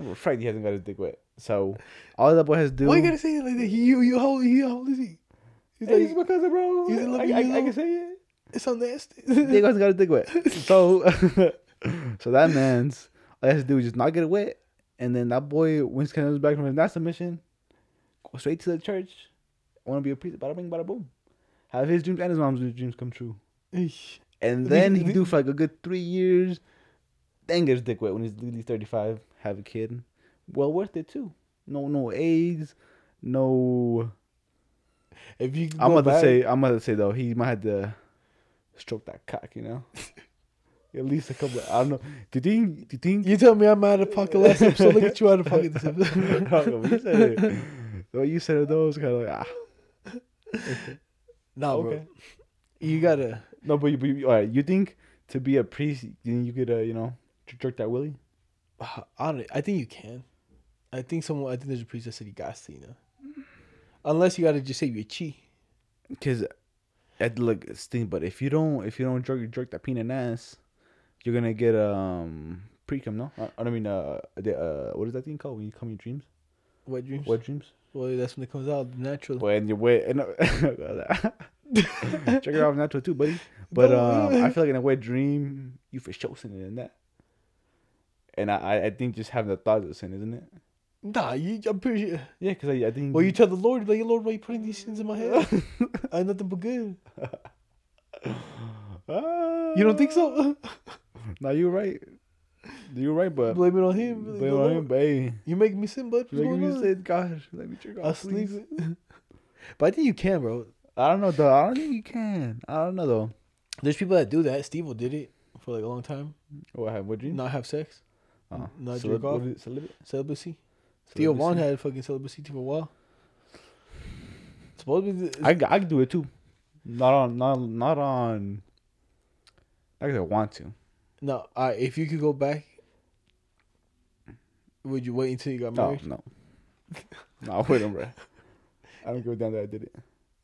Speaker 1: I'm afraid he hasn't got his dick wet. So all that boy has to do.
Speaker 2: Why you gotta say it like that? He, you, you, how old, he, how old is he? He's like,
Speaker 1: he's my cousin, bro.
Speaker 2: he's
Speaker 1: I,
Speaker 2: 11
Speaker 1: I, I,
Speaker 2: years
Speaker 1: can say it.
Speaker 2: it's so nasty.
Speaker 1: Diego hasn't got his dick wet. So, so that man's all he has to do is just not get it wet, and then that boy, when he comes back from his NASA mission, go straight to the church. I want to be a priest. Bada bing, bada boom. Have his dreams and his mom's dreams come true.
Speaker 2: Eesh.
Speaker 1: And then he do for like a good three years. Then get his dick wet when he's legally thirty five. Have a kid. Well worth it too. No, no AIDS. No.
Speaker 2: if you
Speaker 1: I'm about to
Speaker 2: back-
Speaker 1: say. I'm about to say though. He might have to stroke that cock. You know. At least a couple. I don't know. Do you think? Do you think?
Speaker 2: you tell me I'm out of pocket last episode. Look at you out of pocket this episode.
Speaker 1: when you said it. The way you said it, though, was kind of like ah.
Speaker 2: nah, bro.
Speaker 1: Okay.
Speaker 2: You gotta.
Speaker 1: No, but you, but you, all right. You think to be a priest, you you could, uh, you know, jerk that willy?
Speaker 2: I don't. I think you can. I think someone. I think there's a priest that said he got to, you know. Unless you got to just say you're chi.
Speaker 1: Cause, it look sting. But if you don't, if you don't jerk, jerk that peanut ass, you're gonna get um precum. No, I, I don't mean uh, the, uh, what is that thing called when you come in your dreams?
Speaker 2: Wet dreams.
Speaker 1: Wet dreams.
Speaker 2: Well, that's when it comes out naturally.
Speaker 1: When you're wet, and check it out natural too, buddy. But um, I feel like in a wet dream, you for sure sinning in that. And I, I- think just having the thought of sin, isn't it?
Speaker 2: Nah, you, I'm pretty sure.
Speaker 1: Yeah, because I, I think.
Speaker 2: Well, you tell the Lord, like, Lord, why you putting these sins in my head? I ain't nothing but good.
Speaker 1: Ah.
Speaker 2: You don't think so?
Speaker 1: nah, you're right. You're right, but
Speaker 2: Blame it on him.
Speaker 1: blame
Speaker 2: Like,
Speaker 1: on
Speaker 2: Lord,
Speaker 1: him, hey,
Speaker 2: You make me sin, bud.
Speaker 1: Making
Speaker 2: going
Speaker 1: me
Speaker 2: on?
Speaker 1: say, gosh, let me check
Speaker 2: I'll
Speaker 1: off,
Speaker 2: sleep.
Speaker 1: please.
Speaker 2: but I think you can, bro.
Speaker 1: I don't know though. I don't think you can. I don't know though.
Speaker 2: There's people that do that. Steve will did it for like a long time.
Speaker 1: What have what dream?
Speaker 2: Not have sex.
Speaker 1: Oh.
Speaker 2: not
Speaker 1: Celib-
Speaker 2: jerk off.
Speaker 1: it, celibate?
Speaker 2: Celibacy. Theo
Speaker 1: Von
Speaker 2: had fucking celibacy for a while. Supposedly, th-
Speaker 1: I I can do it too. Not on not not on. Not 'cause I want to.
Speaker 2: no. Uh, if you could go back, would you wait until you got married?
Speaker 1: no. no, I wouldn't, bro. I don't a damn that I did it.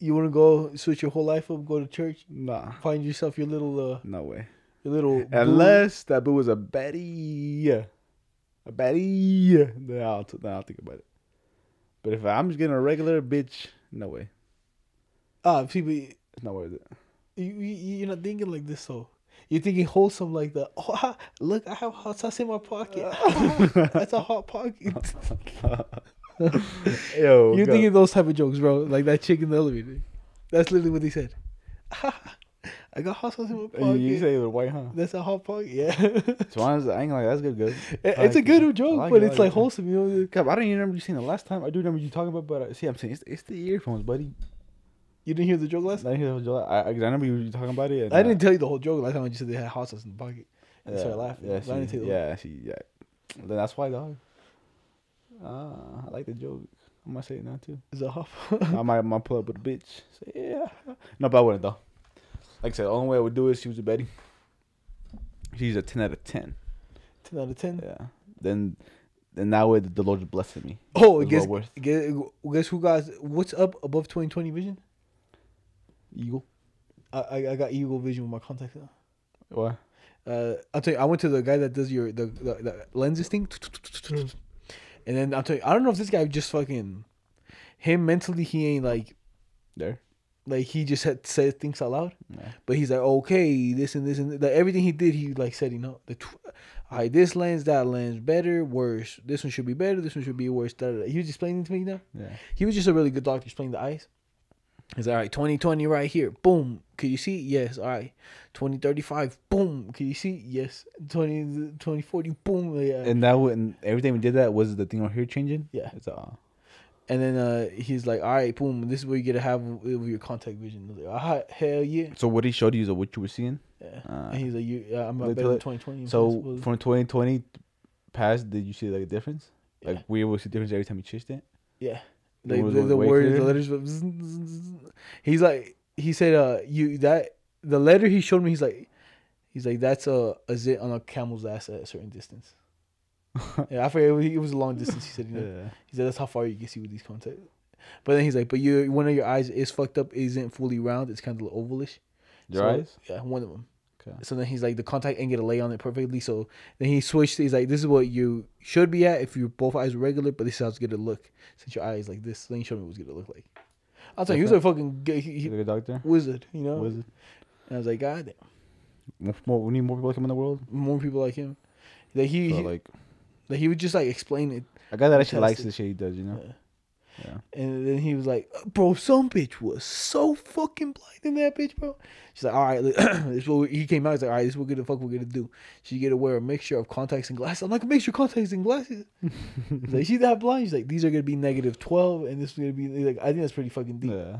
Speaker 2: You want to go switch your whole life up, go to church,
Speaker 1: Nah,
Speaker 2: find yourself your little, uh,
Speaker 1: no way.
Speaker 2: your little. boo-
Speaker 1: Unless that boo was a baddie, a baddie, then I'll t- then I'll think about it. But if I'm just getting a regular bitch, no way.
Speaker 2: ah, people, you,
Speaker 1: It's not worth it.
Speaker 2: you you're not thinking like this, though. You're thinking wholesome like that. Oh, ah, look, I have hot sauce in my pocket. That's a hot pocket.
Speaker 1: Yo,
Speaker 2: You're
Speaker 1: go.
Speaker 2: thinking those type of jokes, bro. Like that chick in the elevator. That's literally what they said. I got hot sauce in my
Speaker 1: You,
Speaker 2: pocket.
Speaker 1: you say it was white, huh?
Speaker 2: That's a hot pocket. Yeah,
Speaker 1: So honestly, I ain't like that's good. Good.
Speaker 2: It-
Speaker 1: I
Speaker 2: it's a good
Speaker 1: it.
Speaker 2: joke,
Speaker 1: like
Speaker 2: but
Speaker 1: it,
Speaker 2: it's
Speaker 1: like
Speaker 2: like wholesome. You know,
Speaker 1: God, I don't even remember you saying the last time. I do remember you talking about, but uh, see, I'm saying it's, it's the earphones, buddy.
Speaker 2: you didn't hear the joke last. Time?
Speaker 1: I didn't hear the whole joke. I, I, I remember you were talking about it.
Speaker 2: I
Speaker 1: uh,
Speaker 2: didn't tell you the whole joke last time. I just said they had hot sauce in the pocket. And
Speaker 1: Yeah,
Speaker 2: started laughing.
Speaker 1: Yeah,
Speaker 2: I
Speaker 1: see, yeah, see, yeah. Then that's why, dog. Ah, I like the joke. I might say it now too.
Speaker 2: Is a hot?
Speaker 1: I might, might pull up with a bitch. Say yeah. No, but I wouldn't though. Like I said, the only way I would do is she was a Betty. She's a ten out of ten.
Speaker 2: Ten out of ten.
Speaker 1: Yeah. Then, then that way the Lord's blessing me.
Speaker 2: Oh,
Speaker 1: It was
Speaker 2: guess,
Speaker 1: well worth.
Speaker 2: guess guess who got what's up above twenty twenty vision?
Speaker 1: Eagle.
Speaker 2: I, I I got Eagle Vision with my contacts. now.
Speaker 1: What?
Speaker 2: Uh, I'll tell you, I went to the guy that does your the, the, the lenses thing, and then I'll tell you, I don't know if this guy just fucking him mentally. He ain't like
Speaker 1: There.
Speaker 2: Like he just had said things out loud,
Speaker 1: Yeah.
Speaker 2: but he's like okay, this and this and th- like everything he did, he like said, you know, the tw- all right, this lens, that lens, better, worse. This one should be better. This one should be worse. Da, da, da. He was explaining to me now.
Speaker 1: Yeah.
Speaker 2: He was just a really good doctor explaining the eyes. He's like, all right, 2020 right here. Boom. Can you see? Yes. All right. 2035. Boom. Can you see? Yes. 20, 2040. Boom. Yeah.
Speaker 1: And that would and everything we did that was the thing on here changing.
Speaker 2: Yeah.
Speaker 1: It's uh.
Speaker 2: And then uh, he's like, all right, boom. This is what you get to have with your contact vision. I like, ah, hell yeah.
Speaker 1: So what he showed you is what you were seeing.
Speaker 2: yeah.
Speaker 1: Uh,
Speaker 2: and he's like, you, yeah, I'm better than 2020.
Speaker 1: So from 2020 past, did you see like a difference?
Speaker 2: Yeah.
Speaker 1: Like we able to see difference every time you changed it.
Speaker 2: Yeah.
Speaker 1: The
Speaker 2: Like
Speaker 1: words
Speaker 2: the, the words, the letters. zzz, zzz, zzz. He's like, he said, uh, you that the letter he showed me. He's like, he's like, that's a a zit on a camel's ass at a certain distance. yeah, I forget. It was, it was a long distance. He said, you know,
Speaker 1: Yeah.
Speaker 2: he said that's how far you can see with these contacts. But then he's like, but you one of your eyes is fucked up, isn't fully round. It's kind of ovalish.
Speaker 1: Your
Speaker 2: So,
Speaker 1: eyes.
Speaker 2: Yeah, one of them.
Speaker 1: Okay.
Speaker 2: So then he's like, the contact ain't gonna lay on it perfectly. So then he switched. He's like, this is what you should be at if your both eyes were regular, but this is how it's gonna look since your eye is like this. Then he showed me what it's gonna look like. I'll tell you, he was a fucking g- he- he-
Speaker 1: like a doctor.
Speaker 2: wizard, you know.
Speaker 1: Was it?
Speaker 2: And I was like, God, damn,
Speaker 1: More, more, we need more people like him in the world.
Speaker 2: more people like him. Like he,
Speaker 1: So,
Speaker 2: he
Speaker 1: like
Speaker 2: like he would just like explain it,
Speaker 1: a guy that actually likes
Speaker 2: Fantastic.
Speaker 1: the shit he does, you know.
Speaker 2: Yeah.
Speaker 1: Yeah.
Speaker 2: and then he was like, "Bro, some bitch was so fucking blind in that bitch, bro." She's like, "All right, this is what we-" he came out. He's like, "All right, this is what the fuck we're gonna do." She get to wear a mixture of contacts and glasses. I'm like, "A mixture of contacts and glasses." He's like, she's that blind. She's like, "These are gonna be negative twelve, and this is gonna be like, I think that's pretty fucking deep."
Speaker 1: Yeah.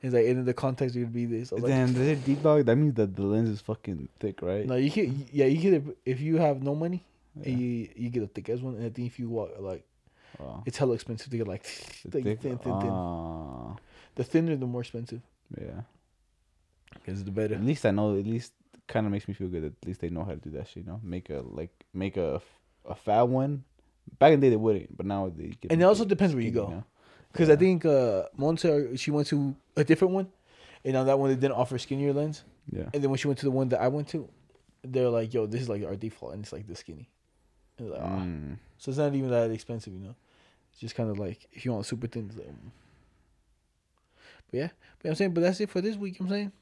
Speaker 2: He's like, and then the contacts are gonna be this. Was like,
Speaker 1: Then is it deep dog? That means that the lens is fucking thick, right?
Speaker 2: No, you can. Yeah, you can. If you have no money,
Speaker 1: Yeah.
Speaker 2: and you you get a thick ass one, and I think if you walk like,
Speaker 1: Oh.
Speaker 2: it's hella expensive to get like,
Speaker 1: The
Speaker 2: like
Speaker 1: thick-
Speaker 2: thin, thin, thin.
Speaker 1: Ah,
Speaker 2: The thinner, the more expensive.
Speaker 1: yeah.
Speaker 2: Because the better.
Speaker 1: At least I know. At least kind of makes me feel good. That at least they know how to do that shit. You know, make a like make a a fat one, Back in the day, they wouldn't, but now they. give
Speaker 2: And it also depends where you go. Because I think uh, Monte, she went to a different one, and on that one they didn't offer skinnier lens.
Speaker 1: Yeah.
Speaker 2: And then when she went to the one that I went to, they're like, "Yo, this is like our default, and it's like this skinny." And it's like, ah.
Speaker 1: Mm.
Speaker 2: So it's not even that expensive, you know. It's just kind of like if you want super thin. It's like, mm. But yeah, but I'm saying, but that's it for this week. I'm saying,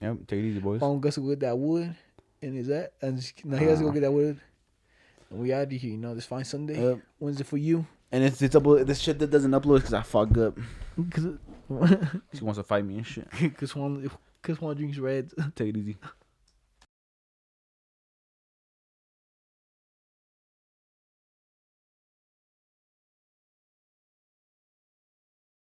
Speaker 1: Yep. Take it easy, boys.
Speaker 2: Gus will get that wood, and is that and just, now he has to go
Speaker 1: Ah.
Speaker 2: get that wood. And we out of here, you know. This fine Sunday.
Speaker 1: Yep.
Speaker 2: Wednesday for you.
Speaker 1: And it's it's upload. This shit that doesn't upload because I fucked up.
Speaker 2: Cause,
Speaker 1: She wants to fight me and shit.
Speaker 2: cause one, cause one drinks Redd's.
Speaker 1: Take it easy.